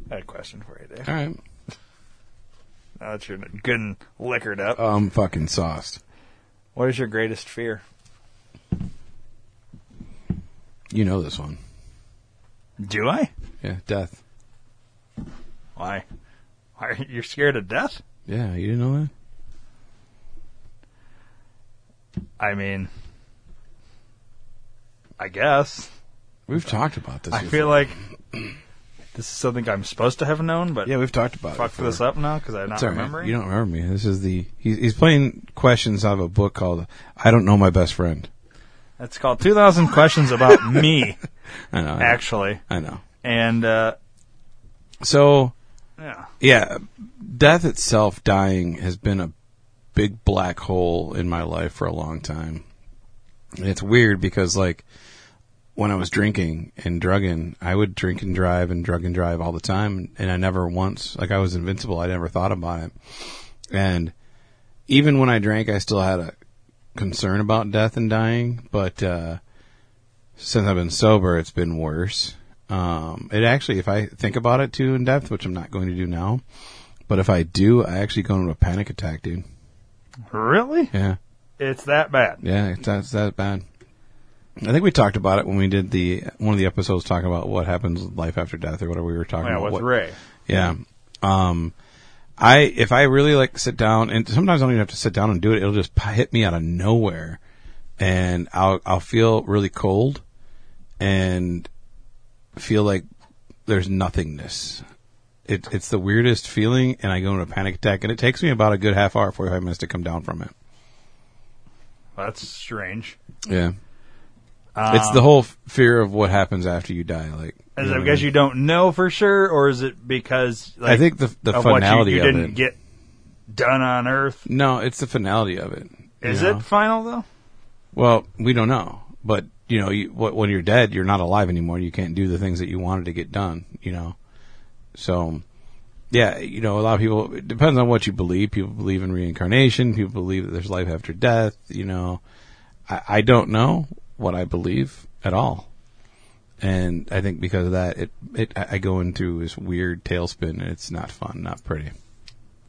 [SPEAKER 2] I had a question for you, Dave.
[SPEAKER 1] All right.
[SPEAKER 2] Now that you're good and liquored up,
[SPEAKER 1] I'm fucking sauced.
[SPEAKER 2] what is your greatest fear?
[SPEAKER 1] You know this one.
[SPEAKER 2] Do I?
[SPEAKER 1] Yeah, death.
[SPEAKER 2] Why? Why are you scared of death?
[SPEAKER 1] Yeah, you didn't know that?
[SPEAKER 2] I mean, I guess.
[SPEAKER 1] We've talked about this.
[SPEAKER 2] I
[SPEAKER 1] before.
[SPEAKER 2] feel like this is something I'm supposed to have known, but
[SPEAKER 1] yeah, we've talked about
[SPEAKER 2] fuck this up now because I'm not
[SPEAKER 1] right.
[SPEAKER 2] remembering.
[SPEAKER 1] You don't remember me. This is the he's, he's playing questions out of a book called "I Don't Know My Best Friend."
[SPEAKER 2] It's called 2,000 Questions About (laughs) Me,
[SPEAKER 1] I know. I know.
[SPEAKER 2] actually.
[SPEAKER 1] I know.
[SPEAKER 2] And, uh,
[SPEAKER 1] So
[SPEAKER 2] yeah.
[SPEAKER 1] yeah, death itself, dying, has been a big black hole in my life for a long time. And it's weird because like when I was drinking and drugging, I would drink and drive and drug and drive all the time, and I never once like I was invincible. I never thought about it, and even when I drank, I still had a concern about death and dying. But uh, since I've been sober, it's been worse. Um, it actually, if I think about it too in depth, which I'm not going to do now, but if I do, I actually go into a panic attack, dude.
[SPEAKER 2] Really?
[SPEAKER 1] Yeah.
[SPEAKER 2] It's that bad.
[SPEAKER 1] Yeah, it's that's that bad. I think we talked about it when we did the one of the episodes talking about what happens with life after death or whatever we were talking
[SPEAKER 2] Yeah,
[SPEAKER 1] about.
[SPEAKER 2] with
[SPEAKER 1] What-
[SPEAKER 2] Ray.
[SPEAKER 1] Yeah. Um, I if I really like sit down and sometimes I don't even have to sit down and do it. It'll just hit me out of nowhere, and I'll I'll feel really cold, and feel like there's nothingness. It, it's the weirdest feeling, and I go into a panic attack, and it takes me about a good half hour, forty five minutes to come down from it.
[SPEAKER 2] That's strange.
[SPEAKER 1] Yeah. Um, it's the whole f- fear of what happens after you die. Like,
[SPEAKER 2] Is
[SPEAKER 1] you
[SPEAKER 2] it
[SPEAKER 1] know
[SPEAKER 2] because you don't know for sure, or is it because like,
[SPEAKER 1] I think the the
[SPEAKER 2] of what you, you
[SPEAKER 1] of
[SPEAKER 2] didn't
[SPEAKER 1] it.
[SPEAKER 2] get done on Earth.
[SPEAKER 1] No, it's the finality of it.
[SPEAKER 2] Is
[SPEAKER 1] know?
[SPEAKER 2] it final though?
[SPEAKER 1] Well, we don't know, but you know, you, wh- when you're dead, you're not alive anymore. You can't do the things that you wanted to get done. You know, so yeah, you know, a lot of people. It depends on what you believe. People believe in reincarnation. People believe that there's life after death. You know, I, I don't know what I believe at all, and I think because of that, it it I go into this weird tailspin, and it's not fun, not pretty.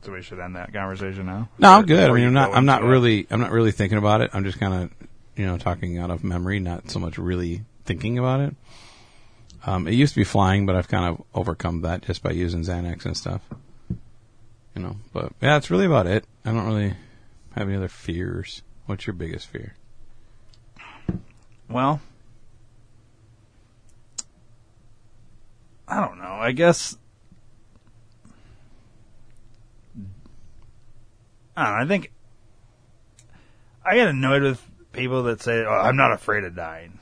[SPEAKER 2] So we should end that conversation now.
[SPEAKER 1] No, I'm good. I mean, I'm not. I'm not really. I'm not really thinking about it. I'm just kind of, you know, talking out of memory, not so much really thinking about it. Um, it used to be flying, but I've kind of overcome that just by using Xanax and stuff. You know, but yeah, that's really about it. I don't really have any other fears. What's your biggest fear?
[SPEAKER 2] Well, I don't know. I guess I don't know. I think I get annoyed with people that say, oh, "I'm not afraid of dying."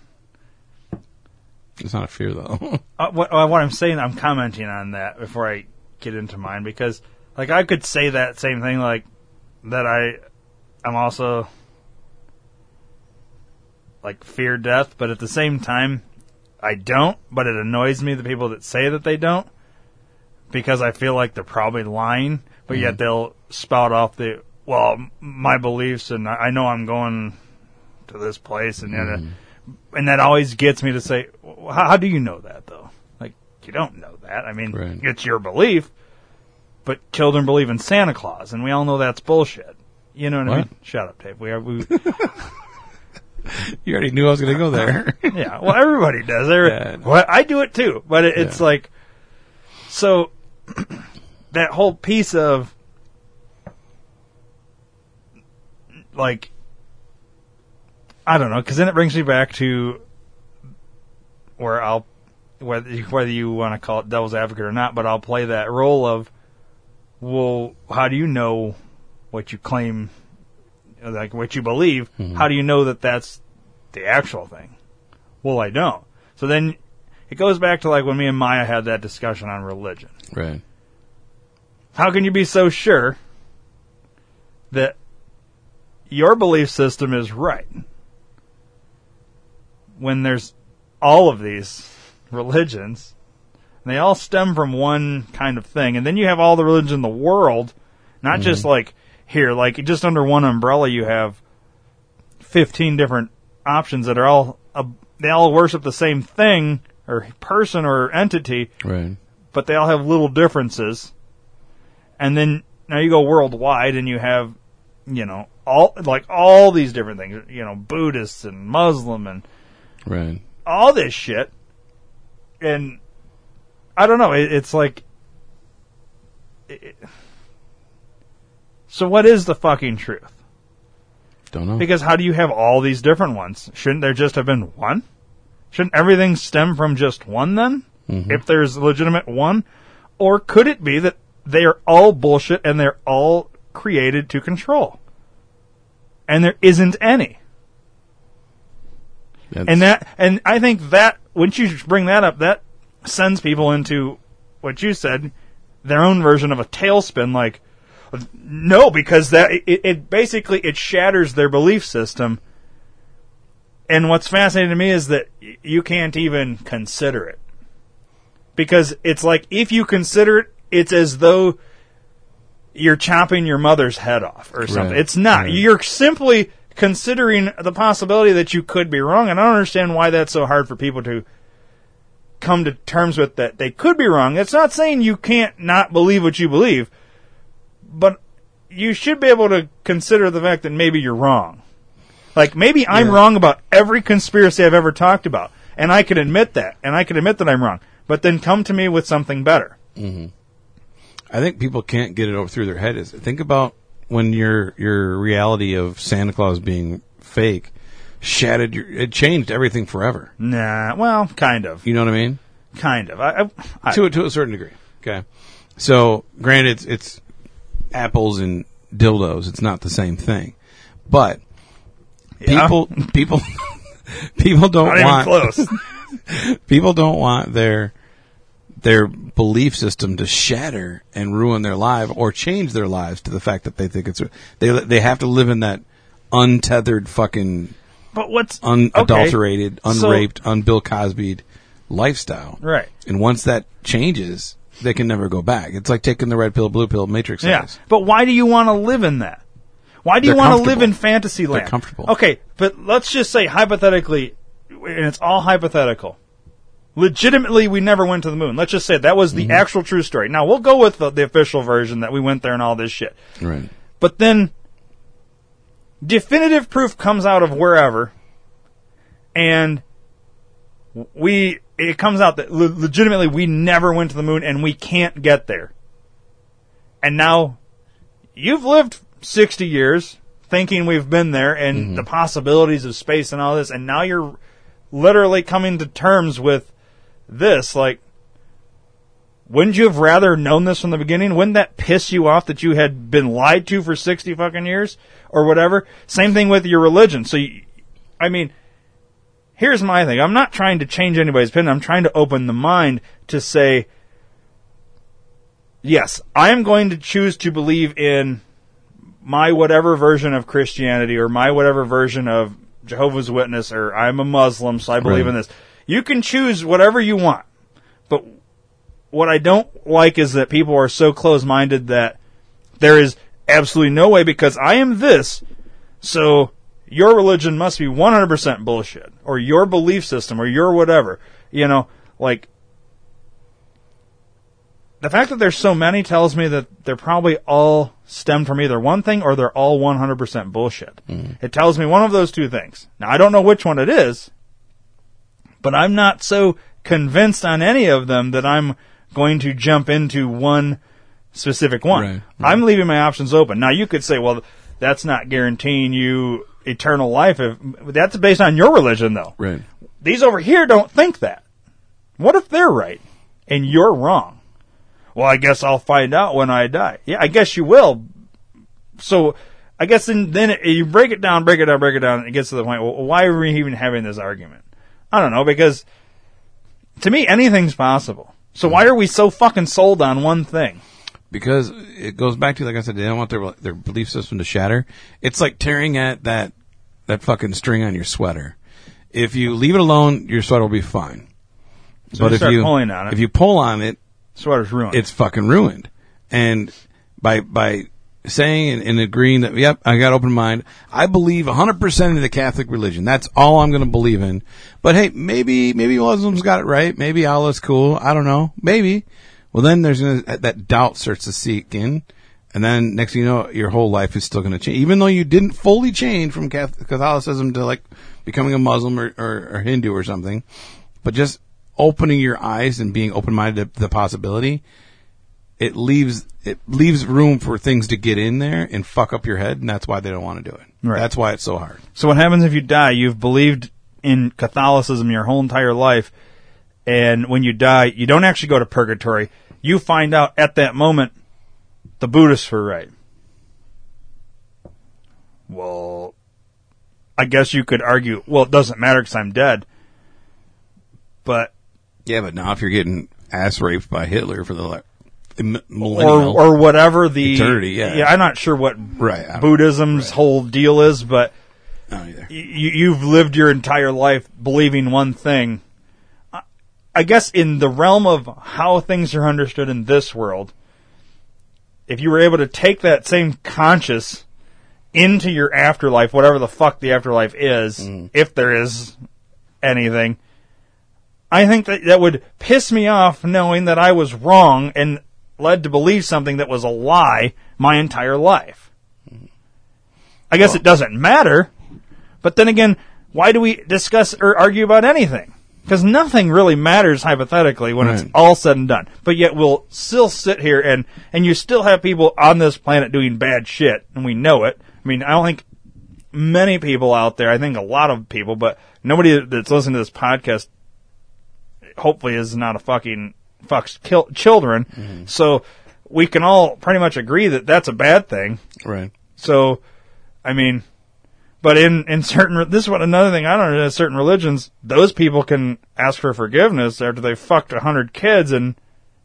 [SPEAKER 1] It's not a fear though. (laughs)
[SPEAKER 2] Uh, what, uh, what I'm saying, I'm commenting on that before I get into mine because, like, I could say that same thing, like that I, I'm also like fear death, but at the same time, I don't. But it annoys me the people that say that they don't because I feel like they're probably lying, but yet mm-hmm. they'll spout off the well, my beliefs, and I know I'm going to this place, and yet, uh, mm-hmm. and that always gets me to say, well, how, how do you know that though? Like you don't know that. I mean,
[SPEAKER 1] Right.
[SPEAKER 2] it's your belief, but children believe in Santa Claus, and we all know that's bullshit. You know what, I mean? Shut up, Dave. We are we. (laughs) (laughs) (laughs)
[SPEAKER 1] you already knew I was going to go there. (laughs)
[SPEAKER 2] yeah, well, everybody does. Every,
[SPEAKER 1] Yeah.
[SPEAKER 2] well, I do it too, but it, it's
[SPEAKER 1] Yeah.
[SPEAKER 2] like so (clears throat) that whole piece of like I don't know, because then it brings me back to where I'll whether whether you want to call it devil's advocate or not, but I'll play that role of well, how do you know what you claim, like what you believe? Mm-hmm. How do you know that that's the actual thing? Well, I don't. So then it goes back to like when me and Maya had that discussion on religion.
[SPEAKER 1] right.
[SPEAKER 2] How can you be so sure that your belief system is right when there's all of these religions and they all stem from one kind of thing and then you have all the religions in the world not just mm-hmm. like here like just under one umbrella you have 15 different options that are all uh, they all worship the same thing or person or entity
[SPEAKER 1] Right.
[SPEAKER 2] but they all have little differences. And then now you go worldwide and you have, you know, all like all these different things, you know, Buddhists and Muslim and
[SPEAKER 1] Right.
[SPEAKER 2] all this shit. And I don't know, it, it's like it, So what is the fucking truth?
[SPEAKER 1] Don't know.
[SPEAKER 2] Because how do you have all these different ones? Shouldn't there just have been one? Shouldn't everything stem from just one then? Mm-hmm. If there's a legitimate one? Or could it be that they are all bullshit and they're all created to control? And there isn't any.
[SPEAKER 1] That's-
[SPEAKER 2] And that, and I think that, once you bring that up, that sends people into what you said, their own version of a tailspin, like, no, because that, it, it basically, it shatters their belief system. And what's fascinating to me is that you can't even consider it. Because it's like, if you consider it, it's as though you're chopping your mother's head off or something.
[SPEAKER 1] Right,
[SPEAKER 2] It's not.
[SPEAKER 1] right.
[SPEAKER 2] You're simply considering the possibility that you could be wrong, and I don't understand why that's so hard for people to come to terms with that they could be wrong. It's not saying you can't not believe what you believe, but you should be able to consider the fact that maybe you're wrong. Like maybe I'm
[SPEAKER 1] Yeah.
[SPEAKER 2] wrong about every conspiracy I've ever talked about, and I can admit that, and I can admit that I'm wrong. But then come to me with something better. Mm-hmm.
[SPEAKER 1] I think people can't get it over through their head. Is think about when your your reality of Santa Claus being fake shattered your it changed everything forever.
[SPEAKER 2] Nah, well, kind of,
[SPEAKER 1] You know what I mean?
[SPEAKER 2] kind of. I, I, I,
[SPEAKER 1] to a, to a certain degree. Okay. So, granted, it's, it's apples and dildos. It's not the same thing, but
[SPEAKER 2] Yeah.
[SPEAKER 1] people (laughs) people people don't
[SPEAKER 2] not
[SPEAKER 1] want
[SPEAKER 2] close. (laughs) (laughs)
[SPEAKER 1] people don't want their their belief system to shatter and ruin their life or change their lives to the fact that they think it's they they have to live in that untethered fucking
[SPEAKER 2] But what's
[SPEAKER 1] unadulterated,
[SPEAKER 2] okay, so-
[SPEAKER 1] unraped, unbill Cosby'd lifestyle.
[SPEAKER 2] Right.
[SPEAKER 1] And once that changes, they can never go back. It's like taking the red pill, blue pill matrix.
[SPEAKER 2] Yeah. But why do you want to live in that? Why do you want to live in fantasy land?
[SPEAKER 1] They're comfortable.
[SPEAKER 2] Okay, but let's just say hypothetically, and it's all hypothetical. Legitimately, we never went to the moon. Let's just say that was the
[SPEAKER 1] Mm-hmm.
[SPEAKER 2] actual true story. Now we'll go with the, the official version that we went there and all this shit.
[SPEAKER 1] Right.
[SPEAKER 2] But then, definitive proof comes out of wherever, and we it comes out that le- legitimately we never went to the moon and we can't get there. And now, you've lived sixty years thinking we've been there and mm-hmm. the possibilities of space and all this, and now you're literally coming to terms with this, like. Wouldn't you have rather known this from the beginning? Wouldn't that piss you off that you had been lied to for 60 fucking years or whatever? Same thing with your religion. So, you, I mean, here's my thing. I'm not trying to change anybody's opinion. I'm trying to open the mind to say, yes, I am going to choose to believe in my whatever version of Christianity or my whatever version of Jehovah's Witness or I'm a Muslim, so I believe
[SPEAKER 1] Right.
[SPEAKER 2] in this. You can choose whatever you want. But what I don't like is that people are so close minded that there is absolutely no way because I am this, so your religion must be 100% bullshit, or your belief system, or your whatever. You know, like, the fact that there's so many tells me that they're probably all stemmed from either one thing or they're all 100% bullshit. Mm. It tells me one of those two things. Now, I don't know which one it is, but I'm not so convinced on any of them that I'm going to jump into one specific one.
[SPEAKER 1] Right,
[SPEAKER 2] I'm leaving my options open. Now you could say, well, that's not guaranteeing you eternal life. If that's based on your religion, though.
[SPEAKER 1] Right.
[SPEAKER 2] These over here don't think that. What if they're right and you're wrong? Well, I guess I'll find out when I die. Yeah, I guess you will. So, I guess then, then it, you break it down, break it down, break it down, and it gets to the point. Well, why are we even having this argument? I don't know because to me anything's possible. So why are we so fucking sold on one thing?
[SPEAKER 1] Because it goes back to like I said, they don't want their their belief system to shatter. It's like tearing at that that fucking string on your sweater. If you leave it alone, your sweater will be fine.
[SPEAKER 2] So
[SPEAKER 1] but
[SPEAKER 2] you
[SPEAKER 1] if you
[SPEAKER 2] pulling on it.
[SPEAKER 1] if you pull on it,
[SPEAKER 2] Sweater's ruined.
[SPEAKER 1] it's fucking ruined. And by by saying and, and agreeing that yep, I got open mind. I believe 100% in the Catholic religion. That's all I'm going to believe in. But hey, maybe maybe Muslims got it right. Maybe Allah's cool. I don't know. Maybe. Well, then there's gonna, that doubt starts to seek in. And then next thing you know, your whole life is still going to change, even though you didn't fully change from Catholicism to like becoming a Muslim or, or, or Hindu or something. But just opening your eyes and being open minded to the possibility, it leaves it leaves room for things to get in there and fuck up your head, and that's why they don't want to do it.
[SPEAKER 2] Right.
[SPEAKER 1] That's why it's so hard.
[SPEAKER 2] So what happens if you die? You've believed in Catholicism your whole entire life, and when you die, you don't actually go to purgatory. You find out at that moment the Buddhists were right. Well, I guess you could argue, well, it doesn't matter because I'm dead. But
[SPEAKER 1] Yeah, but now if you're getting ass raped by Hitler for the like, m-
[SPEAKER 2] or
[SPEAKER 1] millennial,
[SPEAKER 2] or whatever the
[SPEAKER 1] Eternity, yeah.
[SPEAKER 2] I'm not sure what
[SPEAKER 1] Right,
[SPEAKER 2] Buddhism's whole deal is, but
[SPEAKER 1] don't either.
[SPEAKER 2] you, you've lived your entire life believing one thing. I- guess in the realm of how things are understood in this world, if you were able to take that same conscious into your afterlife, whatever the fuck the afterlife is, mm. if there is anything, I think that that would piss me off knowing that I was wrong and led to believe something that was a lie my entire life. I guess it doesn't matter, but then again, why do we discuss or argue about anything? Because nothing really matters hypothetically when it's all said and done. But yet we'll still sit here and, and you still have people on this planet doing bad shit, and we know it. I mean, I don't think many people out there, I think a lot of people, but nobody that's listening to this podcast hopefully is not a fucking fucks kill, children. Mm-hmm. So we can all pretty much agree that that's a bad thing.
[SPEAKER 1] Right.
[SPEAKER 2] So, I mean, but in, in certain, this is what another thing I don't know, in certain religions, those people can ask for forgiveness after they fucked a hundred kids and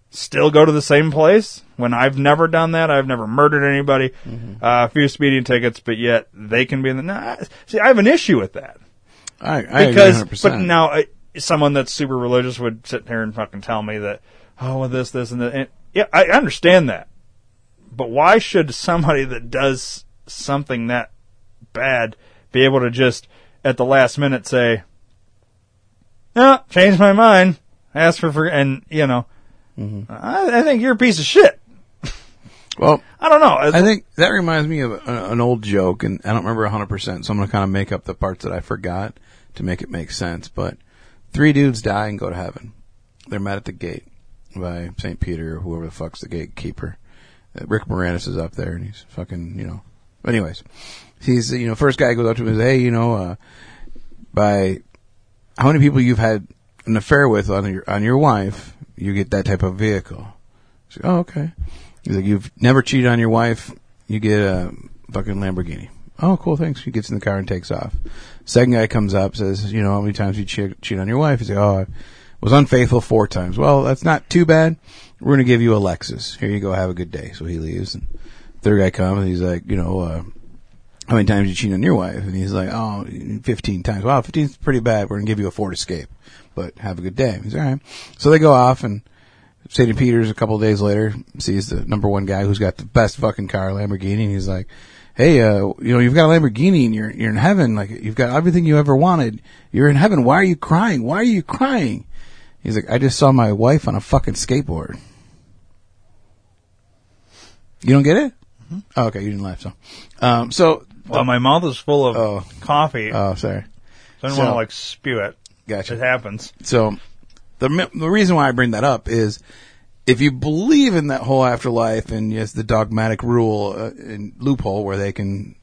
[SPEAKER 2] still go to the same place when I've never done that. I've never murdered anybody. Uh, a few speeding tickets, but yet they can be in the. Nah, see, I have an issue with that
[SPEAKER 1] I, I
[SPEAKER 2] because,
[SPEAKER 1] agree 100%.
[SPEAKER 2] but now uh, someone that's super religious would sit here and fucking tell me that, oh, well, this, this, and that. And, yeah, I understand that, but why should somebody that does something that bad be able to just at the last minute say, "No, change my mind," ask for, for and you know,
[SPEAKER 1] Mm-hmm.
[SPEAKER 2] I, I think you're a piece of shit.
[SPEAKER 1] well, (laughs)
[SPEAKER 2] I don't know.
[SPEAKER 1] I think that reminds me of a, an old joke, and I don't remember 100%, so I'm going to kind of make up the parts that I forgot to make it make sense. But three dudes die and go to heaven. They're met at the gate by St. Peter or whoever the fuck's the gatekeeper. Rick Moranis is up there, and he's fucking, you know. Anyways, he's, you know, first guy goes up to him and says, hey, you know, uh, by how many people you've had an affair with on your, on your wife, you get that type of vehicle. He's like, oh, okay. He's like, you've never cheated on your wife, you get a fucking Lamborghini. Oh, cool, thanks. He gets in the car and takes off. Second guy comes up, says, you know, how many times you cheat, cheat on your wife? He's like, oh, I was unfaithful four times. Well, that's not too bad. We're going to give you a Lexus. Here you go. Have a good day. So he leaves. And third guy comes and he's like, you know, uh, how many times you cheat on your wife? And he's like, oh, 15 times. Wow, 15 is pretty bad. We're going to give you a Ford Escape, but have a good day. He's all right. So they go off and St. Peter's a couple of days later sees the number one guy who's got the best fucking car, Lamborghini, and he's like, "Hey, uh, you know, you've got a Lamborghini and you're you're in heaven. Like you've got everything you ever wanted. You're in heaven. Why are you crying? Why are you crying?" He's like, "I just saw my wife on a fucking skateboard." You don't get it? Oh, okay, you didn't laugh. So, um, so
[SPEAKER 2] well, my mouth is full of
[SPEAKER 1] Oh.
[SPEAKER 2] coffee.
[SPEAKER 1] oh, sorry.
[SPEAKER 2] so I don't
[SPEAKER 1] so-
[SPEAKER 2] want to like spew it.
[SPEAKER 1] Gotcha.
[SPEAKER 2] It happens.
[SPEAKER 1] So the mi- the reason why I bring that up is if you believe in that whole afterlife and yes, the dogmatic rule uh, and loophole where they can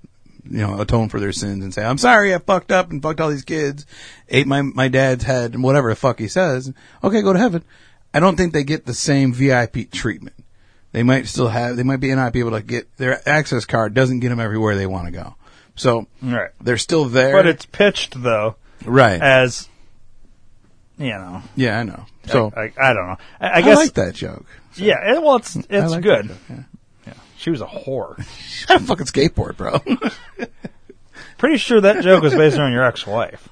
[SPEAKER 1] you know atone for their sins and say I'm sorry I fucked up and fucked all these kids, ate my my dad's head and whatever the fuck he says. Okay, go to heaven. I don't think they get the same VIP treatment. They might still have. They might be not be able to get their access card doesn't get them everywhere they want to go. So
[SPEAKER 2] Right.
[SPEAKER 1] they're still there.
[SPEAKER 2] But it's pitched though
[SPEAKER 1] right.
[SPEAKER 2] as you know.
[SPEAKER 1] yeah, I know. So
[SPEAKER 2] I, I, I don't know. I, I
[SPEAKER 1] I,
[SPEAKER 2] guess
[SPEAKER 1] like that joke.
[SPEAKER 2] yeah. It, well, it's it's
[SPEAKER 1] like
[SPEAKER 2] good.
[SPEAKER 1] joke, yeah.
[SPEAKER 2] She was a whore. (laughs)
[SPEAKER 1] She had a fucking skateboard, bro. (laughs)
[SPEAKER 2] Pretty sure that joke was based on your ex-wife.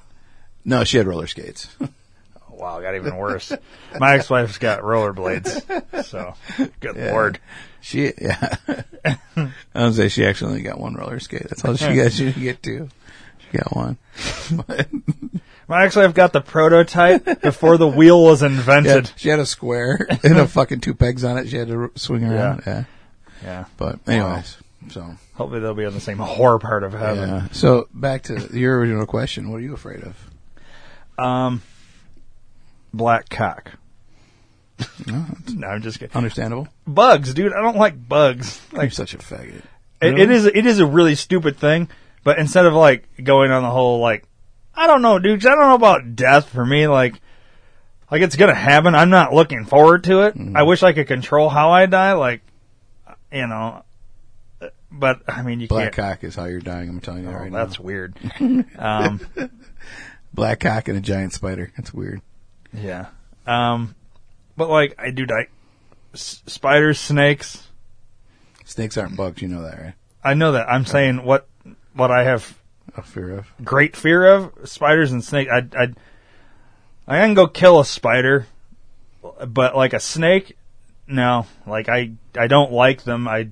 [SPEAKER 1] no, she had roller skates. (laughs)
[SPEAKER 2] Wow, it got even worse. My ex-wife's got rollerblades. So, good lord.
[SPEAKER 1] She, yeah. (laughs) I would say she actually only got one roller skate. That's all she got. She didn't get two. She got one. (laughs)
[SPEAKER 2] My ex-wife got the prototype before the wheel was
[SPEAKER 1] yeah,
[SPEAKER 2] invented.
[SPEAKER 1] she had a square (laughs) and a fucking two pegs on it. She had to swing around. Yeah.
[SPEAKER 2] Yeah.
[SPEAKER 1] But anyways, so
[SPEAKER 2] Hopefully they'll be in the same horror part of heaven.
[SPEAKER 1] yeah. So back to your original question. What are you afraid of?
[SPEAKER 2] Um, black cock.
[SPEAKER 1] No,
[SPEAKER 2] No, I'm just kidding.
[SPEAKER 1] understandable.
[SPEAKER 2] Bugs, dude. I don't like bugs.
[SPEAKER 1] You're such a faggot.
[SPEAKER 2] it, it is. It is a really stupid thing. But instead of like going on the whole like, I don't know, dude. I don't know about death for me. Like, like it's gonna happen. I'm not looking forward to it. I wish I could control how I die. Like, you know. But I mean, you
[SPEAKER 1] Black
[SPEAKER 2] can't.
[SPEAKER 1] cock is how you're dying. I'm telling you
[SPEAKER 2] Oh,
[SPEAKER 1] right
[SPEAKER 2] that's
[SPEAKER 1] now.
[SPEAKER 2] weird. (laughs) um,
[SPEAKER 1] Black cock and a giant spider. That's weird.
[SPEAKER 2] Yeah. Um, but like I do die. S- spiders, snakes.
[SPEAKER 1] Snakes aren't bugs. You know that, right?
[SPEAKER 2] I know that. I'm saying what what I have
[SPEAKER 1] A fear of.
[SPEAKER 2] great fear of spiders and snakes. I I I can go kill a spider, but like a snake, no. Like I I don't like them. I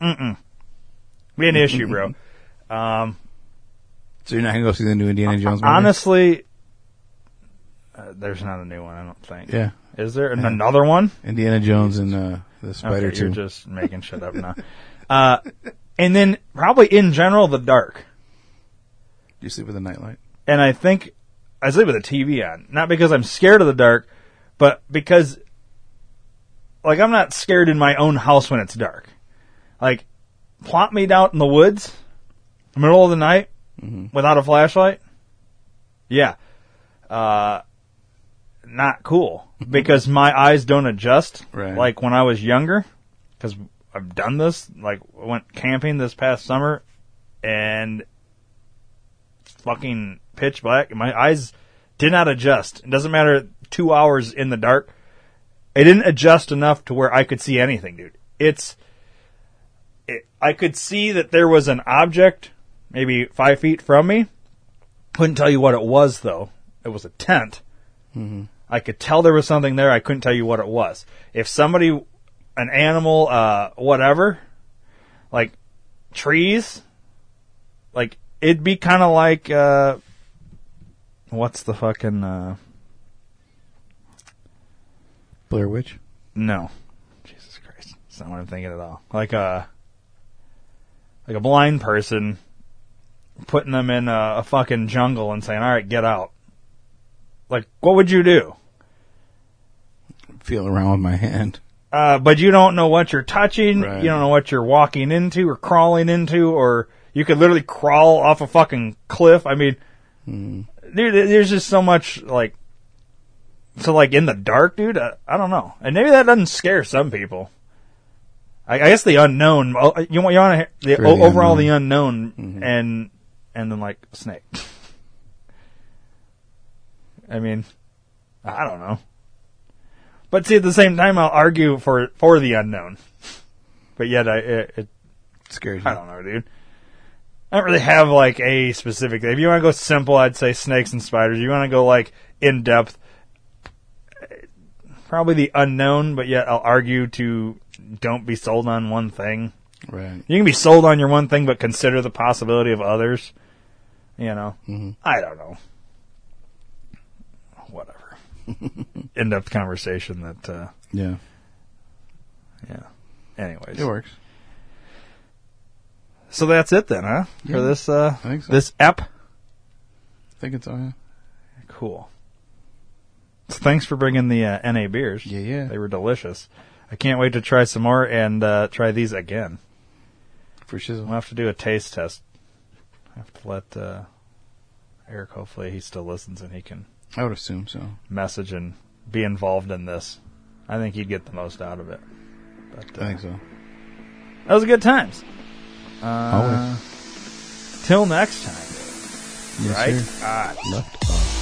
[SPEAKER 2] mm be an issue, bro. Um, (laughs)
[SPEAKER 1] So you're not gonna go see the new Indiana Jones movie?
[SPEAKER 2] honestly, uh, there's not a new one. I don't think.
[SPEAKER 1] Yeah.
[SPEAKER 2] Is there And another one?
[SPEAKER 1] Indiana Jones and uh, the Spider
[SPEAKER 2] okay,
[SPEAKER 1] Two.
[SPEAKER 2] You're just making shit up now. (laughs) Uh, and then probably in general the dark.
[SPEAKER 1] Do you sleep with a nightlight?
[SPEAKER 2] and I think I sleep with the TV on. Not because I'm scared of the dark, but because like I'm not scared in my own house when it's dark. Like plop me out in the woods, middle of the night, without a flashlight. Yeah. Uh not cool because my eyes don't adjust
[SPEAKER 1] Right.
[SPEAKER 2] like when I was younger cuz I've done this like I went camping this past summer and fucking pitch black. My eyes did not adjust. It doesn't matter two hours in the dark. it didn't adjust enough to where I could see anything, dude. It's, it, I could see that there was an object maybe five feet from me. Couldn't tell you what it was though. It was a tent. Mm-hmm. I could tell there was something there. I couldn't tell you what it was. If somebody, an animal, uh, whatever, like trees, like it'd be kind of like, uh, what's the fucking, uh,
[SPEAKER 1] Blair Witch.
[SPEAKER 2] no. Jesus Christ. That's not what I'm thinking at all. Like a, like a blind person putting them in a, a fucking jungle and saying, alright, get out. Like, what would you do?
[SPEAKER 1] Feel around with my hand.
[SPEAKER 2] Uh, but you don't know what you're touching.
[SPEAKER 1] Right.
[SPEAKER 2] You don't know what you're walking into or crawling into, or you could literally crawl off a fucking cliff. I mean, hmm. dude, there's just so much like, so like in the dark, dude. I, I don't know, and maybe that doesn't scare some people. I, I guess the unknown. oh, uh, You want you want to the
[SPEAKER 1] the
[SPEAKER 2] overall the
[SPEAKER 1] unknown.
[SPEAKER 2] unknown, mm-hmm. and and then like snake. (laughs) I mean, I don't know. But see, at the same time, I'll argue for for the unknown. But yet, I it, it
[SPEAKER 1] Scares you.
[SPEAKER 2] I don't know, dude. I don't really have like a specific. If you want to go simple, I'd say snakes and spiders. You want to go like in depth, probably the unknown. But yet, I'll argue to don't be sold on one thing.
[SPEAKER 1] Right.
[SPEAKER 2] You can be sold on your one thing, but consider the possibility of others. You know, mm-hmm. I don't know. Whatever. In depth conversation that. uh
[SPEAKER 1] Yeah.
[SPEAKER 2] Yeah. Anyways,
[SPEAKER 1] It works.
[SPEAKER 2] so that's it then, huh?
[SPEAKER 1] Yeah.
[SPEAKER 2] For this uh
[SPEAKER 1] so.
[SPEAKER 2] this ep.
[SPEAKER 1] I think it's on.
[SPEAKER 2] Cool. So thanks for bringing the uh, NA beers.
[SPEAKER 1] Yeah, yeah.
[SPEAKER 2] They were delicious. I can't wait to try some more and uh, try these again.
[SPEAKER 1] For shizzle.
[SPEAKER 2] We'll have to do a taste test. I have to let uh, Eric. Hopefully, he still listens and he can
[SPEAKER 1] I would assume so.
[SPEAKER 2] message and be involved in this. I think he'd get the most out of it. But uh,
[SPEAKER 1] I think so.
[SPEAKER 2] that was a good times. Uh,
[SPEAKER 1] Always.
[SPEAKER 2] till next time,
[SPEAKER 1] Yes,
[SPEAKER 2] right?
[SPEAKER 1] sir. Left off.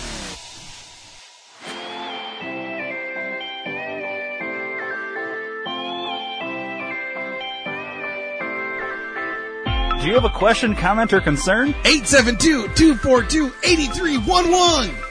[SPEAKER 2] You have a question, comment, or concern?
[SPEAKER 7] 872-242-8311.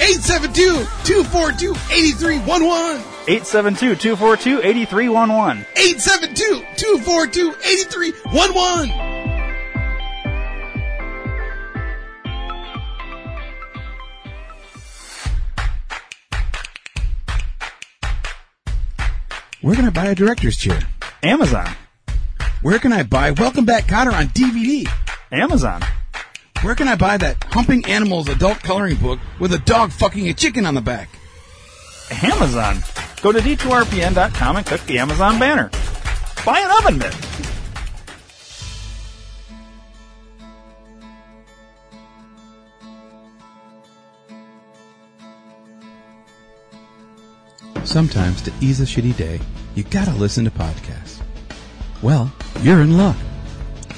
[SPEAKER 7] 872-242-8311.
[SPEAKER 2] 872-242-8311.
[SPEAKER 7] 872-242-8311.
[SPEAKER 8] Where can I buy a director's chair?
[SPEAKER 2] Amazon.
[SPEAKER 8] Where can I buy Welcome Back Kotter on DVD?
[SPEAKER 2] Amazon.
[SPEAKER 8] Where can I buy that Humping Animals adult coloring book with a dog fucking a chicken on the back?
[SPEAKER 2] Amazon. Go to d2rpn.com and click the Amazon banner. Buy an oven mitt.
[SPEAKER 8] Sometimes to ease a shitty day, you gotta listen to podcasts. Well, you're in luck.